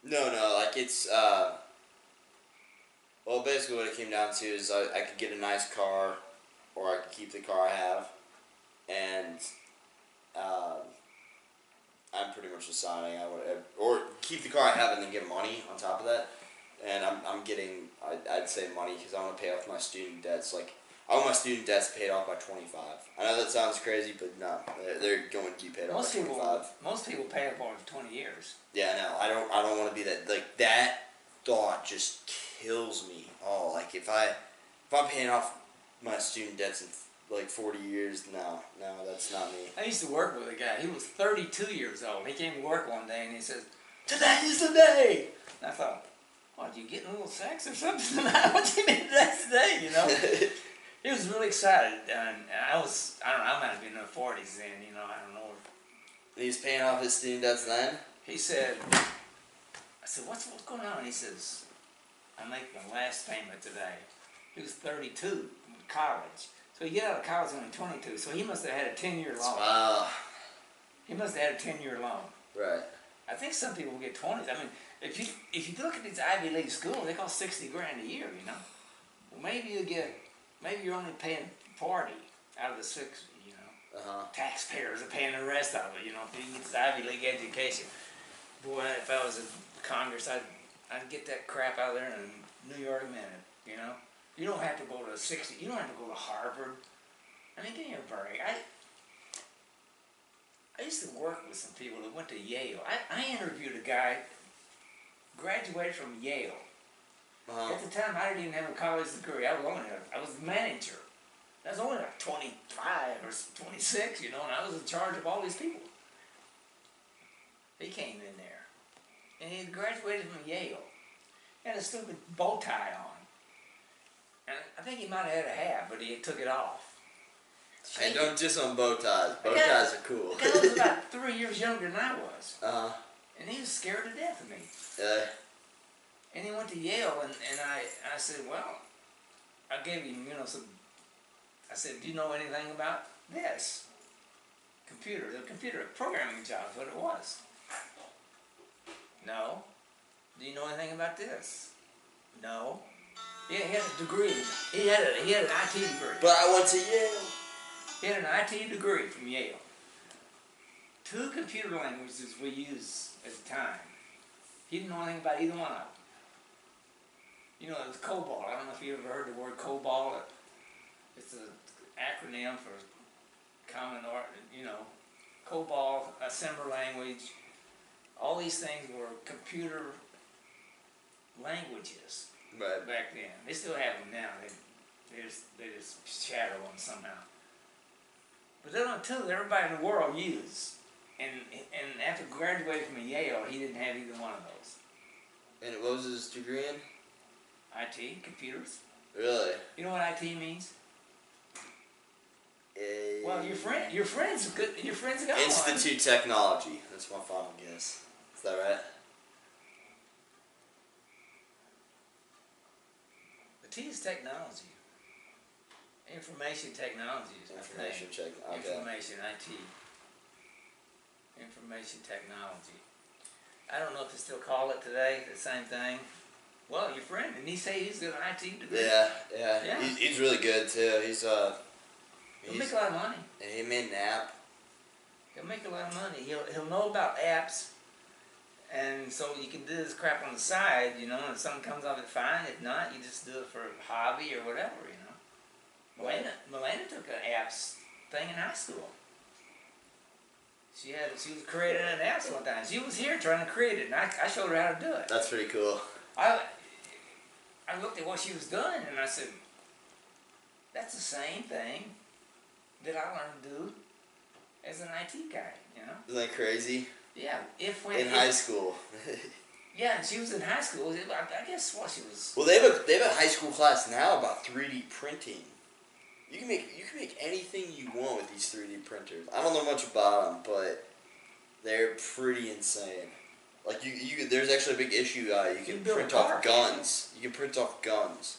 S1: No, no, like it's uh. Well, basically, what it came down to is I, I could get a nice car, or I could keep the car I have, and um, I'm pretty much deciding I would, or keep the car I have and then get money on top of that. And I'm, I'm getting, I'd, I'd say money because I want to pay off my student debts. Like, I want my student debts paid off by 25. I know that sounds crazy, but no, they're, they're going to be paid off
S2: Most
S1: by
S2: people,
S1: 25.
S2: most people pay it for twenty years.
S1: Yeah, no, I don't. I don't want to be that. Like that thought just kills me. Oh, like if I, if I'm paying off my student debts in like forty years, no, no, that's not me.
S2: I used to work with a guy. He was thirty-two years old. He came to work one day and he says, "Today is the day." And I thought, "What? You getting a little sex or something tonight? what do you mean today's the day?" You know. He was really excited, and I was, I don't know, I might have been in the 40s then, you know, I don't know.
S1: And he's paying off his student debts then.
S2: He said, I said, what's, what's going on? He says, I'm making my last payment today. He was 32, in college. So he get out of college only 22, so he must have had a 10 year loan.
S1: Wow.
S2: He must have had a ten-year loan.
S1: Right.
S2: I think some people get twenties. I mean, if you if you look at these Ivy League schools, they cost sixty grand a year. You know, well maybe you get maybe you're only paying forty out of the sixty. You know,
S1: Uh huh.
S2: taxpayers are paying the rest of it. You know, if you get this Ivy League education. Boy, if I was in Congress, I'd I'd get that crap out of there in a New York minute. You know, you don't have to go to sixty. You don't have to go to Harvard. I mean, give me a break. I I used to work with some people that went to Yale. I, I interviewed a guy, graduated from Yale.
S1: Uh
S2: At the time, I didn't even have a college degree. I was only a, I was the manager. I was only like 25 or 26, you know, and I was in charge of all these people. He came in there, and he graduated from Yale. He had a stupid bow tie on. And I think he might have had a hat, but he took it off.
S1: And don't diss on bow ties. Bow ties are cool.
S2: The guy was about three years younger than I was,
S1: uh huh.
S2: And he was scared to death of me.
S1: Uh,
S2: And he went to Yale, and, and I, I said, well, I gave him, you know, some, I said, do you know anything about this? Computer, the computer programming job, is what it was. No. Do you know anything about this? No. Yeah, he had a degree. He had a, he had an IT degree.
S1: but I went to Yale.
S2: He had an IT degree from Yale. Two computer languages we used at the time. He didn't know anything about either one of them. You know, it was COBOL. I don't know if you ever heard the word COBOL. It's an acronym for Common Art, you know, COBOL, assembler language. All these things were computer languages
S1: Right.
S2: back then. They still have them now. They, they just they just shadow them somehow. But they're not two that everybody in the world uses. And and after graduating from Yale, he didn't have either one of those.
S1: And what was his degree in?
S2: IT, computers.
S1: Really?
S2: You know what IT means?
S1: Uh,
S2: Well, your friend, your friend's good. Your friend's got one.
S1: Institute Technology. That's my final guess. Is that right?
S2: The T is technology. Information technologies. I think.
S1: Information check. Okay.
S2: Information IT. Information technology. I don't know if they still call it today the same thing. Well, your friend, and he say he's got an IT degree.
S1: Yeah, yeah.
S2: Yeah.
S1: He's, he's really good too. He's uh.
S2: He'll
S1: He's,
S2: make a lot of money.
S1: and he made an app.
S2: He'll make a lot of money. He'll he'll know about apps, and so you can do this crap on the side, you know. And if something comes of it, fine. If not, you just do it for a hobby or whatever, you know. Melena, Melena took an apps thing in high school. She had she was creating an apps one time. She was here trying to create it, and I, I showed her how to do it.
S1: That's pretty cool.
S2: I I looked at what she was doing, and I said, "That's the same thing that I learned to do as an IT guy." You know.
S1: Isn't that crazy?
S2: Yeah, if when
S1: In
S2: if-
S1: high school.
S2: yeah, and she was in high school. I, I guess what she was.
S1: well, they have a they have a high school class now about three D printing. You can make you can make anything you want with these three D printers. I don't know much about them, but they're pretty insane. Like you, you there's actually a big issue. Uh, you
S2: You
S1: can
S2: can
S1: print off guns. You can print off guns.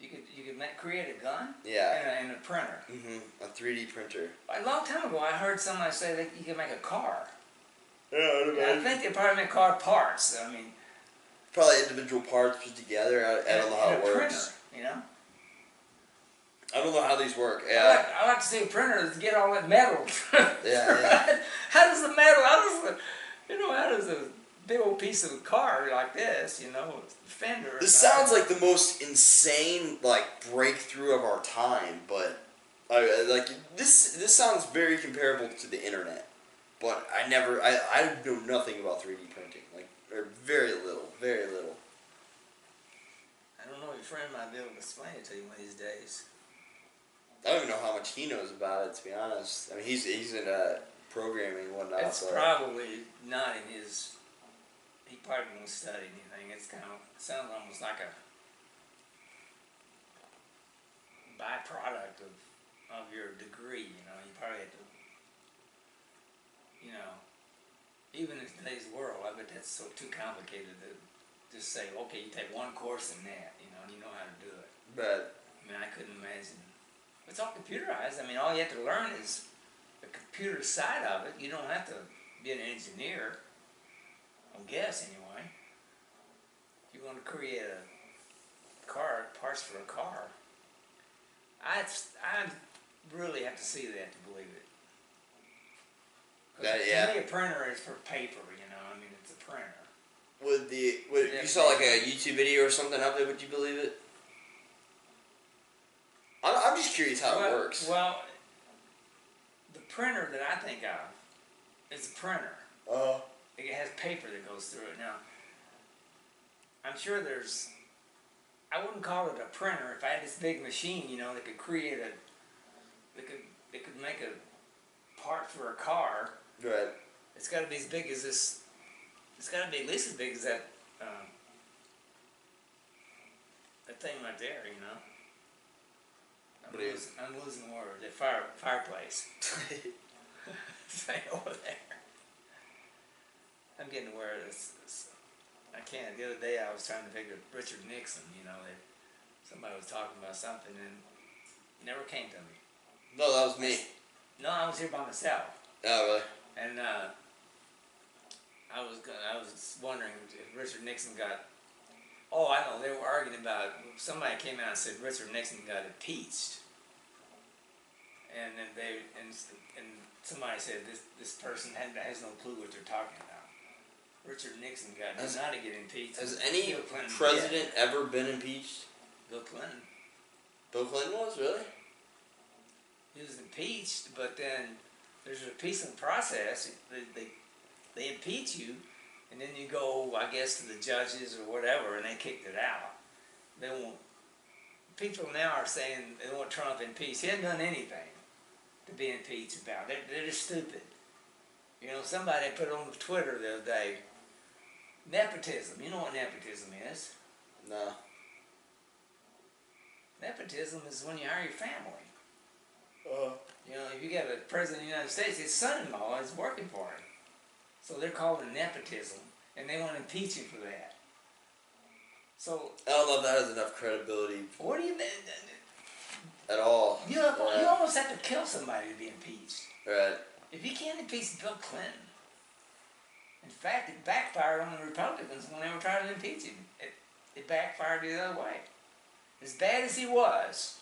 S2: You could you could make, create a gun
S1: Yeah.
S2: and a, and a printer.
S1: Mm-hmm. A three D printer.
S2: A long time ago, I heard somebody say that you can make a car.
S1: Yeah,
S2: And I think they probably make car parts. I mean,
S1: Probably individual parts put together. I, I don't know how it works.
S2: Printer, you know.
S1: I don't know how these work.
S2: I like, I like to see printers get all that metal.
S1: yeah.
S2: how does the metal? How does the you know how does a big old piece of a car like this? You know, fender.
S1: This sounds like the most insane like breakthrough of our time, but I like this. This sounds very comparable to the internet, but I never. I, I know nothing about three D printing. Like or very little, very little.
S2: I don't know. Your friend might be able to explain it to you one of these days.
S1: I don't even know how much he knows about it. To be honest, I mean he's he's in uh, programming and whatnot.
S2: It's
S1: but
S2: probably not in his. He probably won't study anything. It's kind of sounds almost like a byproduct of of your degree. You know, you probably had to. You know, even in today's world, I bet that's so too complicated to just say, okay, you take one course in that, you know, and you know how to do it.
S1: but
S2: I mean, I couldn't imagine. It's all computerized. I mean, all you have to learn is the computer side of it, you don't have to be an engineer. I guess anyway. If you want to create a car, parts for a car, I I really have to see that to believe it.
S1: That-
S2: to
S1: yeah.
S2: me, a printer is for paper. You know, I mean, it's a printer.
S1: Would the would,
S2: Yeah.
S1: you saw like a YouTube video or something up there? Would you believe it? I'm, I'm just curious how
S2: well,
S1: it works.
S2: Well, the printer that I think of is a printer.
S1: Uh,
S2: It has paper that goes through it. Now, I'm sure there's. I wouldn't call it a printer. If I had this big machine, you know, that could create a, that could, that could make a part for a car.
S1: right.
S2: It's got to be as big as this. It's got to be at least as big as that. Um, that thing right there, you know. I'm losing, I'm losing word. The fire fireplace. Thing over there. I'm getting aware of this, this. I can't. The other day I was trying to figure Richard Nixon. You know, they, somebody was talking about something and it never came to me.
S1: no, that was me.
S2: No, I was here by myself.
S1: Oh, really?
S2: And uh, I was gonna, I was wondering if Richard Nixon got. Oh, I know. They were arguing about. Somebody came out and said Richard Nixon got impeached. And then they and and somebody said this this person had, has no clue what they're talking about. Richard Nixon got
S1: Has-
S2: not to get impeached.
S1: Has any president ever been impeached?
S2: Bill Clinton.
S1: Bill Clinton was really.
S2: He was impeached, but then there's a peaceful process. They, they, they impeach you, and then you go, I guess, to the judges or whatever, and they kicked it out. They won't. People now are saying they want Trump impeached. He hasn't done anything to be impeached about. They're, they're just stupid. You know, somebody put on Twitter the other day, nepotism. You know what nepotism is?
S1: No.
S2: Nepotism is when you hire your family.
S1: Uh,
S2: You know, if you got a president of the United States, his son-in-law is working for him. So they're called it nepotism, and they want to impeach him for that. So
S1: I don't know if that has enough credibility
S2: what do you mean?
S1: at all.
S2: You, have, you almost have to kill somebody to be impeached.
S1: Right.
S2: If you can't impeach Bill Clinton, in fact, it backfired on the Republicans when they were trying to impeach him. It, it backfired the other way. As bad as he was,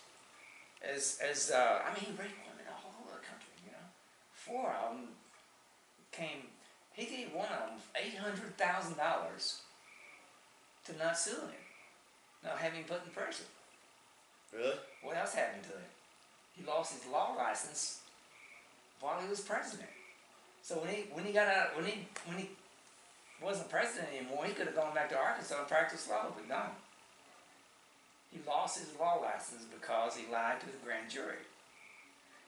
S2: as as uh, I mean, he raped women all over the country. You know, four of them came. He gave one of them eight hundred thousand dollars to not sue him, not have him put in prison.
S1: Really?
S2: What else happened to him? He lost his law license while he was president. So when he when he got out when he when he wasn't president anymore, he could have gone back to Arkansas and practiced law, but no. He lost his law license because he lied to the grand jury.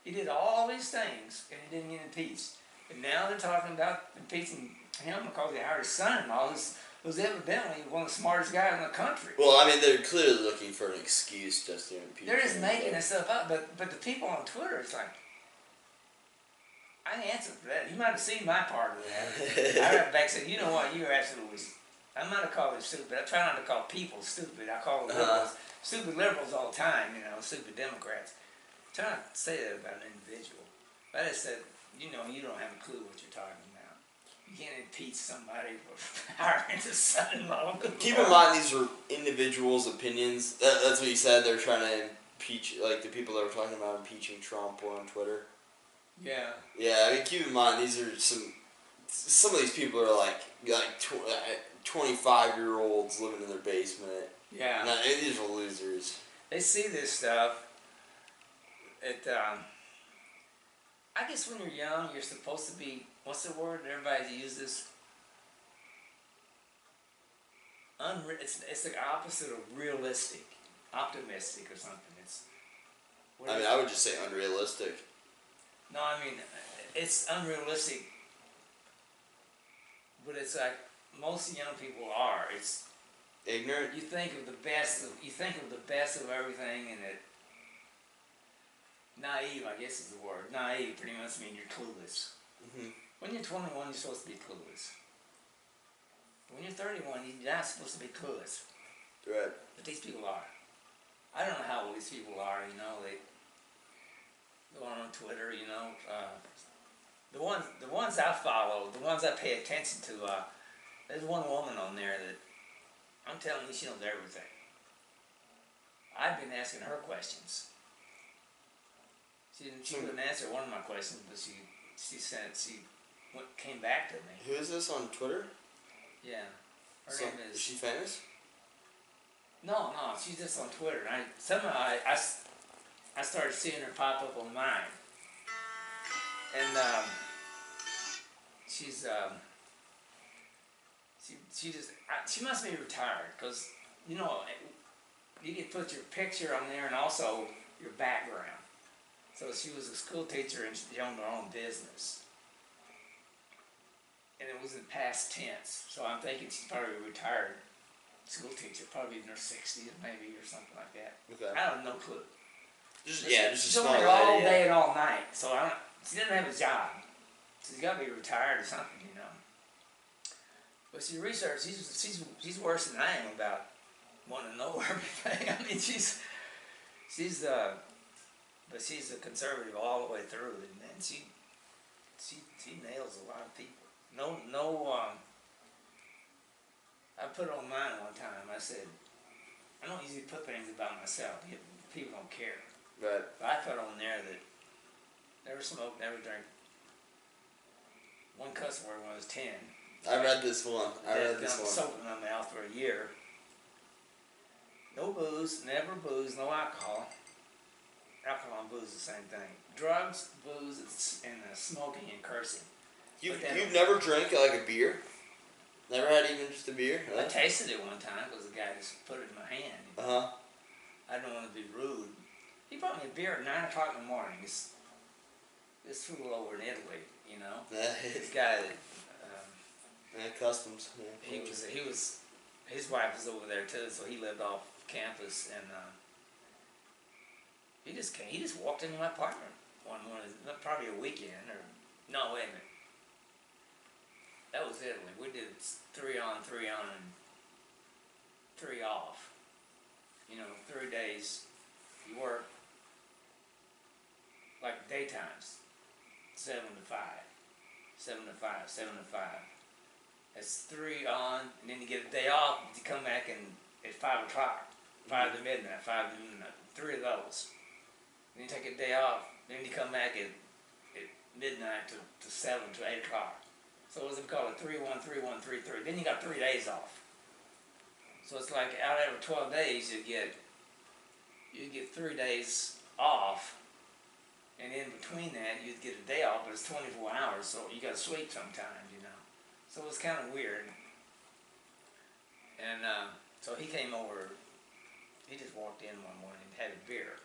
S2: He did all these things and he didn't get impeached. And now they're talking about impeaching him because he hired his son-in-law, who's, who's evidently one of the smartest guys in the country.
S1: Well, I mean, they're clearly looking for an excuse just to impeach.
S2: They're just
S1: him,
S2: making this stuff up, but but the people on Twitter, it's like, I answered for that. You might have seen my part of that. I wrote back and said, you know what, you're absolutely. I'm not to call them stupid. I try not to call people stupid. I call them
S1: Uh-huh.
S2: liberals, stupid liberals all the time. You know, stupid Democrats. I try not to say that about an individual. But I said, you know, you don't have a clue what you're talking about. You can't impeach somebody for hiring his son-in-law.
S1: Keep in mind these are individuals' opinions. That, that's what you said. They're trying to impeach, like the people that were talking about impeaching Trump on Twitter.
S2: Yeah.
S1: Yeah, I mean, keep in mind these are some. Some of these people are like like tw- twenty five year olds living in their basement.
S2: Yeah.
S1: No, these are losers.
S2: they see this stuff. It, um, I guess when you're young, you're supposed to be. What's the word? Everybody uses. Unre- it's, it's the opposite of realistic, optimistic, or something. It's. what
S1: I mean? I would just say unrealistic.
S2: No, I mean, it's unrealistic. But it's like most young people are. It's
S1: Ignorant.
S2: you think of the best of you think of the best of everything and it naive i guess is the word naive pretty much means you're clueless
S1: hmm
S2: when you're 21 you're supposed to be clueless when you're 31 you're not supposed to be clueless
S1: Right.
S2: but these people are i don't know how old these people are you know they going on Twitter, you know, uh, the ones the ones I follow, the ones I pay attention to, uh, there's one woman on there that I'm telling you, she knows everything. I've been asking her questions. She didn't. She wouldn't answer one of my questions, but she she sent she went, came back to me.
S1: Who is this on Twitter?
S2: Yeah, her
S1: So-
S2: name
S1: is
S2: is.
S1: she famous?
S2: No, no, she's just on Twitter. I somehow I, I I started seeing her pop up on mine, and um, she's um, she she just I, she must be retired because you know you can put your picture on there and also your background. So she was a school teacher and she owned her own business. And it was in past tense, so I'm thinking she's probably a retired school teacher, probably in her sixties maybe or something like that.
S1: Okay.
S2: I have no clue.
S1: Just yeah, just a
S2: she's
S1: small
S2: on there all
S1: yeah.
S2: day and all night, so I don't. She doesn't have a job. She's got to be retired or something, you know. But she researched. She's she's she's worse than I am about wanting to know everything. I mean, she's she's uh, but she's a conservative all the way through, and, and she she she nails a lot of people. No no um. I put it on mine one time. I said, I don't usually put things about myself. People don't care.
S1: But
S2: But I put on there that never smoke, never drink. One cuss word when I was ten.
S1: I read this one. I read this one.
S2: Soap in my mouth for a year. No booze, never booze, no alcohol. Alcohol and booze is the same thing. Drugs, booze, and uh, smoking and cursing.
S1: You
S2: then-
S1: you've never drank like a beer? Never had even just a beer?
S2: I tasted it one time because the guy just put it in my hand.
S1: Uh huh.
S2: I don't want to be rude. He brought me a beer at nine o'clock in the morning. This, this fool over in Italy, you know. This guy that um,
S1: yeah, customs. Yeah.
S2: he was he was his wife was over there too, so he lived off campus and uh, he just came, he just walked into my apartment one morning, probably a weekend or no wait a minute. That was Italy. We did three on, three on, and three off. You know, three days. You work like daytimes, seven to five, seven to five, seven to five. That's three on, and then you get a day off. You come back and at five o'clock, five to midnight, five to midnight. Three of those. Then you take a day off. Then you come back at, at midnight to, to seven to eight o'clock. So it's called one three one three three. Then you got three days off. So it's like out of twelve days you get you get three days off, and in between that you get a day off, but it's twenty four hours, so you got to sleep sometimes, you know. So it was kind of weird. And uh, so he came over. He just walked in one morning and had a beer.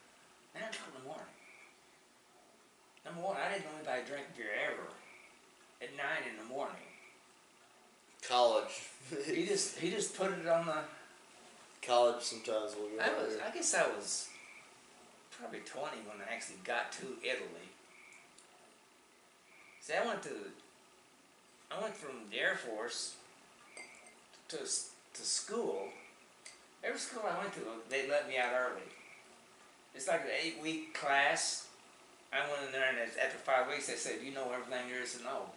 S2: O'clock in the morning. Number one, I didn't know anybody drank beer ever. At nine in the morning,
S1: College.
S2: he just he just put it on the.
S1: College sometimes will go
S2: I was
S1: there.
S2: I guess I was probably twenty when I actually got to Italy. See, I went to I went from the Air Force to to school. Every school I went to, they let me out early. It's like an eight week class. I went in there, and after five weeks, they said, "You know everything there is to know.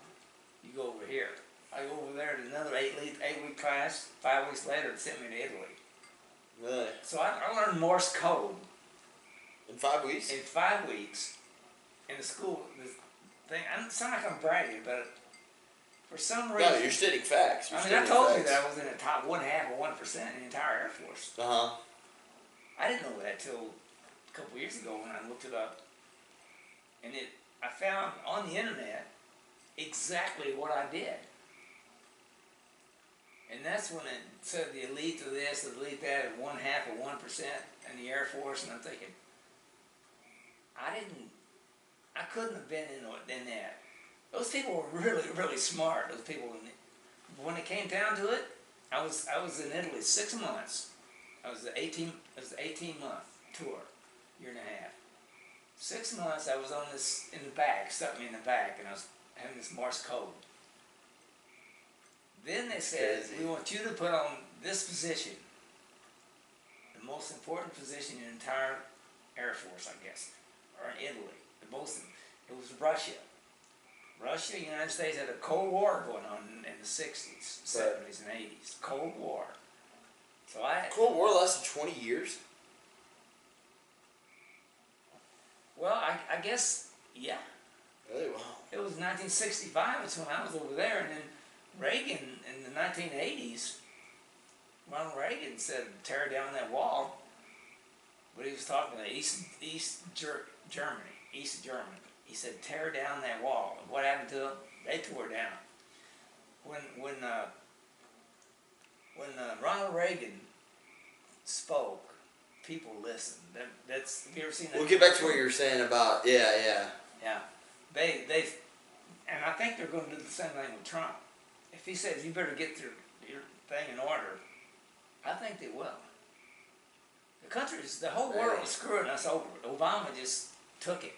S2: You go over here." I go over there to another eight week eight week class. Five weeks later, it sent me to Italy.
S1: Really?
S2: So I, I learned Morse code
S1: In five weeks?
S2: in five weeks in the school. This thing, I don't sound like I'm bragging, but for some reason,
S1: No, you're stating facts. You're
S2: I mean, I told you that I was in the top one half of one percent in the entire Air Force.
S1: Uh huh.
S2: I didn't know that till couple years ago when I looked it up, and it I found on the internet exactly what I did. And that's when it said the elite of this, the elite that, and one half of one percent in the Air Force, and I'm thinking, I didn't, I couldn't have been in, in that. Those people were really, really smart. Those people, when it came down to it, I was I was in Italy six months. I was the eighteen. It was the eighteen month tour, year and a half. Six months. I was on this in the back, stuck me in the back, and I was having this Morse code. Then they said, "We want you to put on this position, the most important position in the entire Air Force, I guess, or in Italy." both, it was Russia. Russia, and the United States had a Cold War going on in, the sixties, seventies, and eighties. Cold War. So I,
S1: Cold War lasted twenty years.
S2: Well, I, I guess, yeah.
S1: Really? Wow.
S2: It was 1965. That's when I was over there, and then Reagan in the 1980s. Ronald Reagan said tear down that wall, but he was talking to East East Ger- Germany, East Germany. He said tear down that wall. And what happened to them? They tore it down. When when uh, when uh, Ronald Reagan spoke, people listened. That, that's have you ever seen that?
S1: We'll get back to what you were saying about yeah, yeah.
S2: Yeah, they they, and I think they're going to do the same thing with Trump. If he says you better get your your thing in order, I think they will. The country's the whole world is screwing us over. Obama just took it.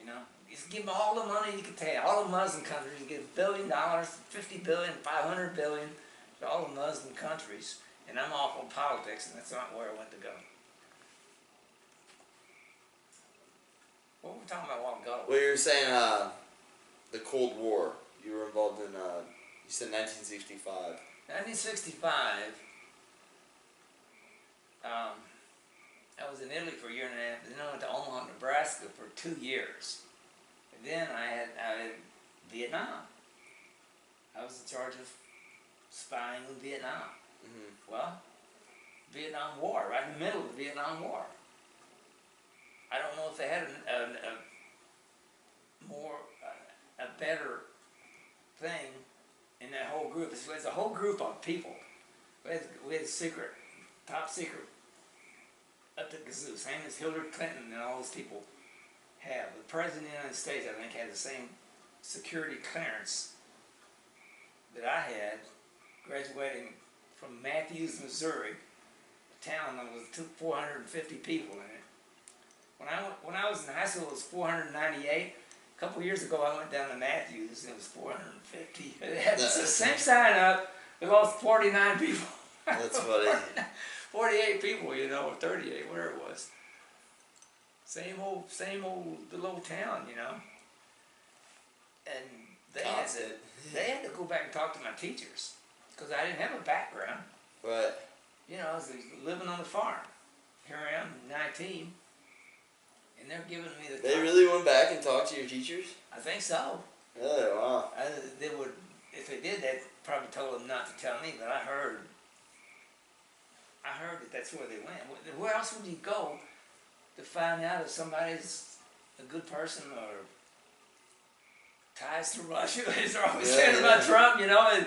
S2: You know, just give them all the money you can take. All the Muslim countries give a billion dollars, fifty billion, five hundred billion to all the Muslim countries. And I'm off on politics, and that's not where I want to go. What were we talking about a while ago?
S1: Well, you were saying uh, the Cold War. You were involved in. Uh, you said 1965.
S2: 1965, um, I was in Italy for a year and a half, then I went to Omaha, Nebraska for two years. And then I had, I had Vietnam. I was in charge of spying in Vietnam.
S1: Hmm
S2: Well, Vietnam War, right in the middle of the Vietnam War. I don't know if they had a, a, a more, a, a better thing in that whole group. It's, a whole group of people. We had, we had secret, top secret, up to Gazoo, same as Hillary Clinton and all those people have. The President of the United States, I think, had the same security clearance that I had graduating from Matthews, Missouri, a town that was 450 people in it. When I, went, when I was in high school, it was 498. A couple years ago, I went down to Matthews, and it was 450. It had the same sign up, it lost 49 people.
S1: That's funny.
S2: 48 people, you know, or 38, whatever it was. Same old, same old the little town, you know. And they had, to, they had to go back and talk to my teachers because I didn't have a background.
S1: But
S2: You know, I was living on the farm. Here I am, 19, and they're giving me the.
S1: they really went back and talked to your teachers.
S2: I think so.
S1: Really? Wow.
S2: I, they would, if they did, they probably told them not to tell me, but I heard. I heard that that's where they went. Where- else would you go to find out if somebody's a good person or ties to Russia? As they're always
S1: Yeah,
S2: saying about. Trump, you know, and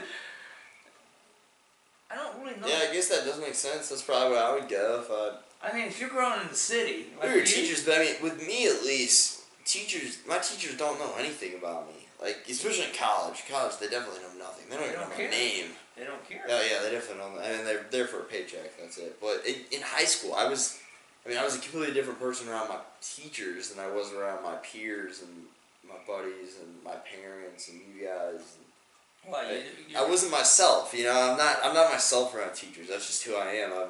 S2: I don't really know.
S1: Yeah, I guess that does make sense. That's probably where I would go if I.
S2: I mean, if you're growing in the city, like
S1: were teachers, but I mean, with me at least, teachers, my teachers don't know anything about me. Like, especially in college. College, they definitely know nothing. They don't
S2: They
S1: even
S2: don't
S1: know
S2: care.
S1: my name.
S2: they don't care.
S1: Oh yeah, they definitely don't. I mean, they're there for a paycheck. That's it. But in, in high school, I was, I mean, I was a completely different person around my teachers than I was around my peers and my buddies and my parents and you guys.
S2: Well, you,
S1: I wasn't myself. You know, I'm not. I'm not myself around teachers. That's just who I am. I'm.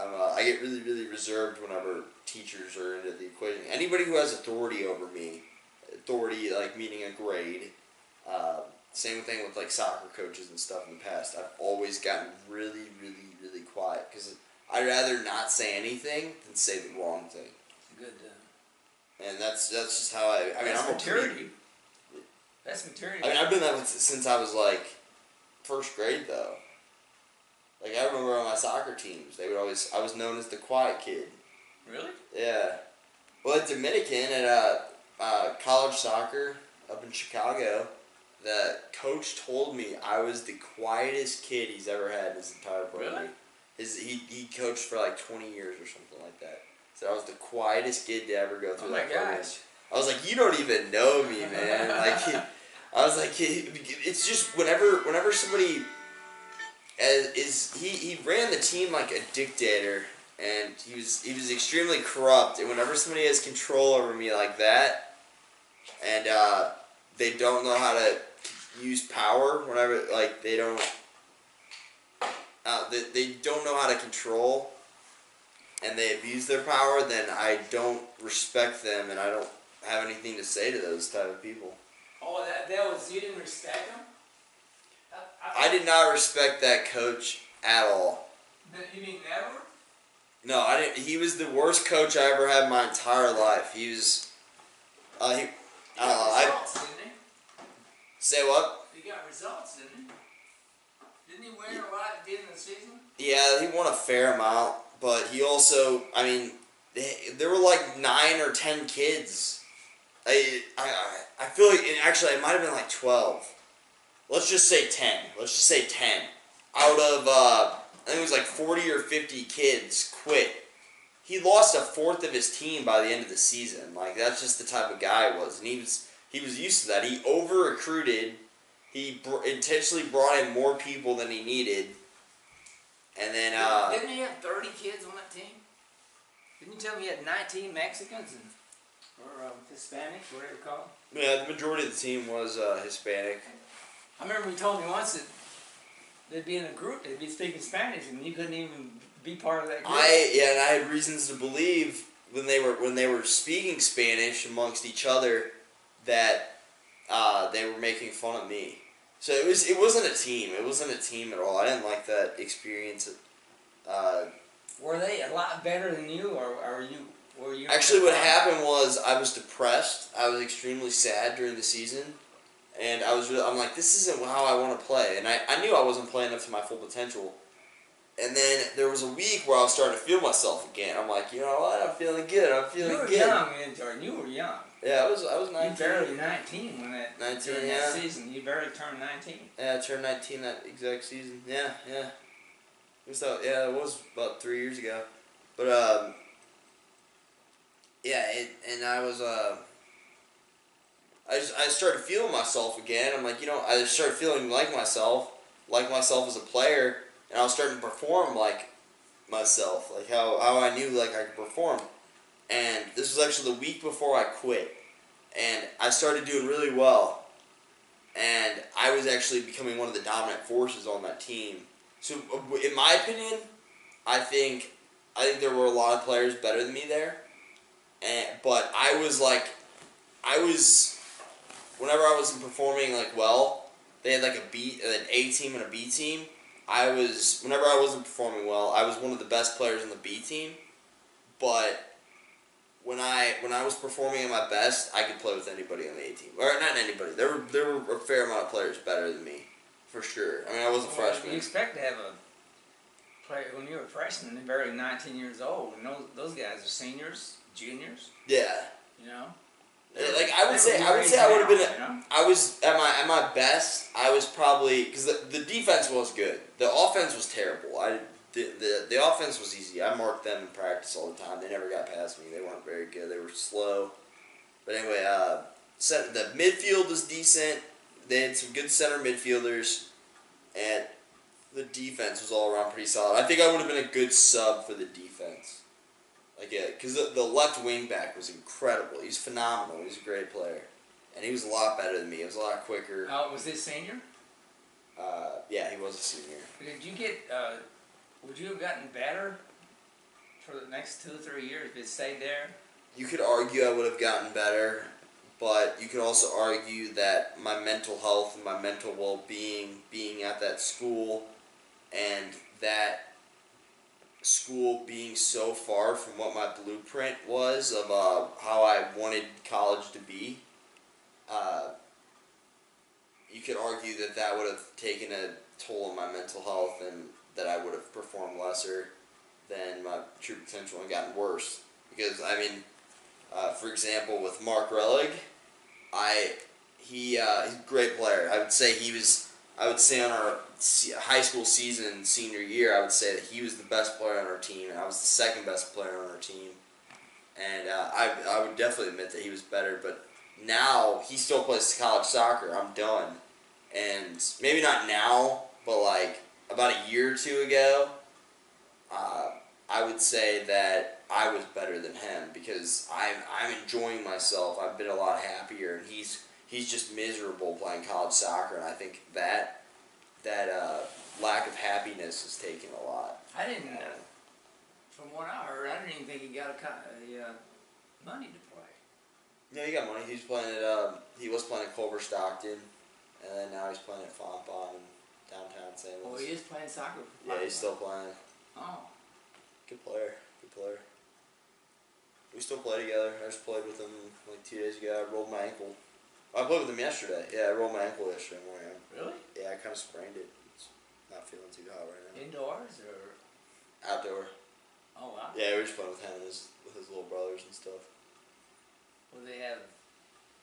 S1: I'm. Uh, I get really, really reserved whenever teachers are into the equation. Anybody who has authority over me, authority like meaning a grade. Uh, same thing with like soccer coaches and stuff in the past. I've always gotten really, really, really quiet because I'd rather not say anything than say the wrong thing.
S2: good. Uh,
S1: And that's that's just how I. I mean, I'm a pretty-.
S2: That's maturity.
S1: I mean, I've been that since I was like first grade, though. Like I remember on my soccer teams, they would always. I was known as the quiet kid.
S2: really?
S1: Yeah. Well, at Dominican at uh, uh, college soccer up in Chicago, the coach told me I was the quietest kid he's ever had in his entire program.
S2: Really?
S1: His he, he coached for like twenty years or something like that. So I was the quietest kid to ever go
S2: Oh
S1: through
S2: my
S1: that program.
S2: gosh.
S1: I was like, you don't even know me, man. Like, I was like, it's just whenever, whenever somebody is, is he, he ran the team like a dictator, and he was he was extremely corrupt. And whenever somebody has control over me like that, and uh, they don't know how to use power, whenever like they don't, uh, they, they don't know how to control and they abuse their power, then I don't respect them, and I don't have anything to say to those type of people.
S2: Oh, that, that was you didn't respect him. I,
S1: I did not respect that coach at all.
S2: You mean never?
S1: No, I didn't. He was the worst coach I ever had in my entire life. He was. Uh, he. I don't know. I
S2: didn't he?
S1: say what?
S2: He got results, didn't he? Didn't he win a lot at the end of the season?
S1: Yeah, he won a fair amount, but he also. I mean, they, there were like nine or ten kids. I I I feel like and actually it might have been like twelve. Let's just say ten. Let's just say ten. Out of uh, I think it was like forty or fifty kids quit. He lost a fourth of his team by the end of the season. Like that's just the type of guy he was, and he was he was used to that. He over recruited. He br- intentionally brought in more people than he needed. And then uh,
S2: Didn't he have 30 kids on that team? Didn't you tell me he had 19 Mexicans and, or um, Hispanics, whatever you call them?
S1: yeah, the majority of the team was uh, Hispanic.
S2: I remember you told me once that they'd be in a group, they'd be speaking Spanish, and you couldn't even be part of that group.
S1: I yeah, and I had reasons to believe when they were when they were speaking Spanish amongst each other that uh, they were making fun of me. So it was it wasn't a team. It wasn't a team at all. I didn't like that experience. Uh,
S2: Were they a lot better than you, or, are you? You?
S1: actually, what happened was I was depressed. I was extremely sad during the season, and I was really, I'm like this isn't how I want to play, and I, I knew I wasn't playing up to my full potential. And then there was a week where I was starting to feel myself again. I'm like, you know what? I'm feeling good. I'm feeling You
S2: were
S1: good.
S2: young, Jordan. You were young.
S1: Yeah, I was I was
S2: You
S1: 19.
S2: barely 19 when that
S1: 19,
S2: during
S1: yeah.
S2: that season. You barely turned 19.
S1: Yeah, I turned 19 that exact season. Yeah, yeah. It was that, yeah, it was about three years ago. But um, yeah, it, and I was uh, I just, I started feeling myself again. I'm like, you know, I started feeling like myself, like myself as a player, and I was starting to perform like myself, like how, how I knew like I could perform. And this was actually the week before I quit, and I started doing really well and I was actually becoming one of the dominant forces on that team. So, in my opinion, I think I think there were a lot of players better than me there, and but I was like, I was, whenever I wasn't performing like well, they had like a B, an A team and a B team. I was whenever I wasn't performing well, I was one of the best players on the B team, but when I when I was performing at my best, I could play with anybody on the A team, or not anybody. There were there were a fair amount of players better than me, for sure. I mean, I was a
S2: Well,
S1: freshman.
S2: You expect to have a player when you're a freshman. Barely 19 years old, and those those guys are seniors, juniors.
S1: Yeah,
S2: You know.
S1: Yeah, like, I would say- I would say I would've been a-
S2: you know?
S1: I was at my at my best. I was probably because the, the defense was good. The offense was terrible. I the, the the offense was easy. I marked them in practice all the time. They never got past me. They weren't very good. They were slow. But anyway, uh, cent- the midfield was decent. They had some good center midfielders, and the defense was all around pretty solid. I think I would have been a good sub for the defense. Like yeah, because the, the left wing back was incredible. He's phenomenal. He's a great player, and he was a lot better than me. He was a lot quicker.
S2: Uh, was this senior?
S1: Uh, yeah, he was a senior.
S2: Did you get? Uh, would you have gotten better for the next two or three years if it stayed there?
S1: You could argue I would have gotten better, but you could also argue that my mental health and my mental well being, being at that school, and that school being so far from what my blueprint was of uh, how I wanted college to be, uh, you could argue that that would have taken a toll on my mental health and that I would have performed lesser than my true potential and gotten worse. Because, I mean, uh, for example, with Mark Relig, I he uh, he's a great player. I would say he was. I would say on our high school season, senior year, I would say that he was the best player on our team, and I was the second best player on our team. And uh, I I would definitely admit that he was better, but now he still plays college soccer. I'm done, and maybe not now, but like about a year or two ago, uh, I would say that I was better than him because I'm I'm enjoying myself. I've been a lot happier, and he's he's just miserable playing college soccer, and I think that that uh, lack of happiness is taking a lot.
S2: I didn't. Uh, from what I heard, I didn't even think he got a, a uh, money to play.
S1: Yeah, he got money. He's playing at um, he was playing at Culver Stockton, and then now he's playing at Fontbonne in downtown St.
S2: Oh, he is playing soccer.
S1: yeah, he's still playing.
S2: Oh,
S1: Good player. Good player. We still play together. I just played with him like two days ago. I rolled my ankle. I played with him yesterday. Yeah, I rolled my ankle yesterday morning.
S2: really?
S1: Yeah, I kind of sprained it. It's not feeling too hot right now.
S2: Indoors or?
S1: Outdoor.
S2: Oh wow.
S1: Yeah, we were just playing with him and his with his little brothers and stuff.
S2: Will they have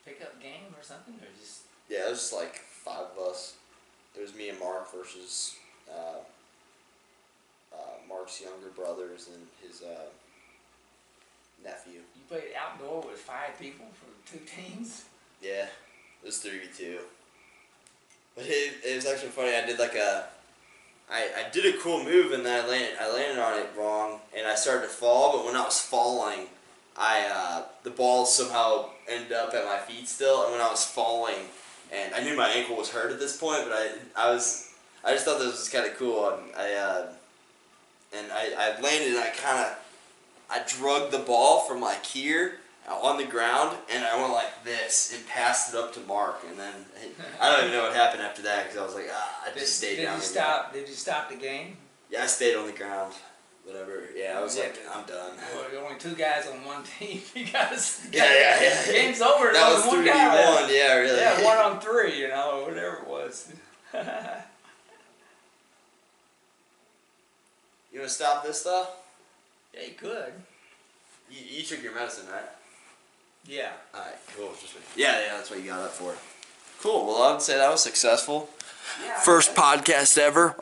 S2: pickup game or something, or just?
S1: Yeah, it was just like five of us. It was me and Mark versus uh, uh, Mark's younger brothers and his uh, nephew.
S2: You played outdoor with five people for two teams.
S1: Yeah, it was three v two. But it, it was actually funny. I did like a, I, I did a cool move and then I landed I landed on it wrong and I started to fall. But when I was falling, I uh, the ball somehow ended up at my feet still. And when I was falling, and I knew my ankle was hurt at this point, but I I was I just thought this was kind of cool. And I uh, and I, I landed and I kind of I drugged the ball from like here on the ground and I went like this and passed it up to Mark and then I don't even know what happened after that because I was like ah I
S2: Did,
S1: just stayed
S2: did
S1: down.
S2: you
S1: the
S2: stop? Did you stop the game?
S1: Yeah, I stayed on the ground. Whatever. Yeah, I was
S2: Yeah,
S1: like I'm done.
S2: Well, only two guys on one team. You guys.
S1: Yeah, yeah, yeah.
S2: Game's over.
S1: That was three
S2: one guy
S1: one. Yeah, really.
S2: Yeah, one on three. You know, whatever it was.
S1: You want to stop this though?
S2: yeah, you could.
S1: You, you took your medicine, right?
S2: Yeah.
S1: All right, cool. Just yeah, yeah, that's what you got up for. Cool. Well, I would say that was successful.
S2: yeah
S1: First podcast ever.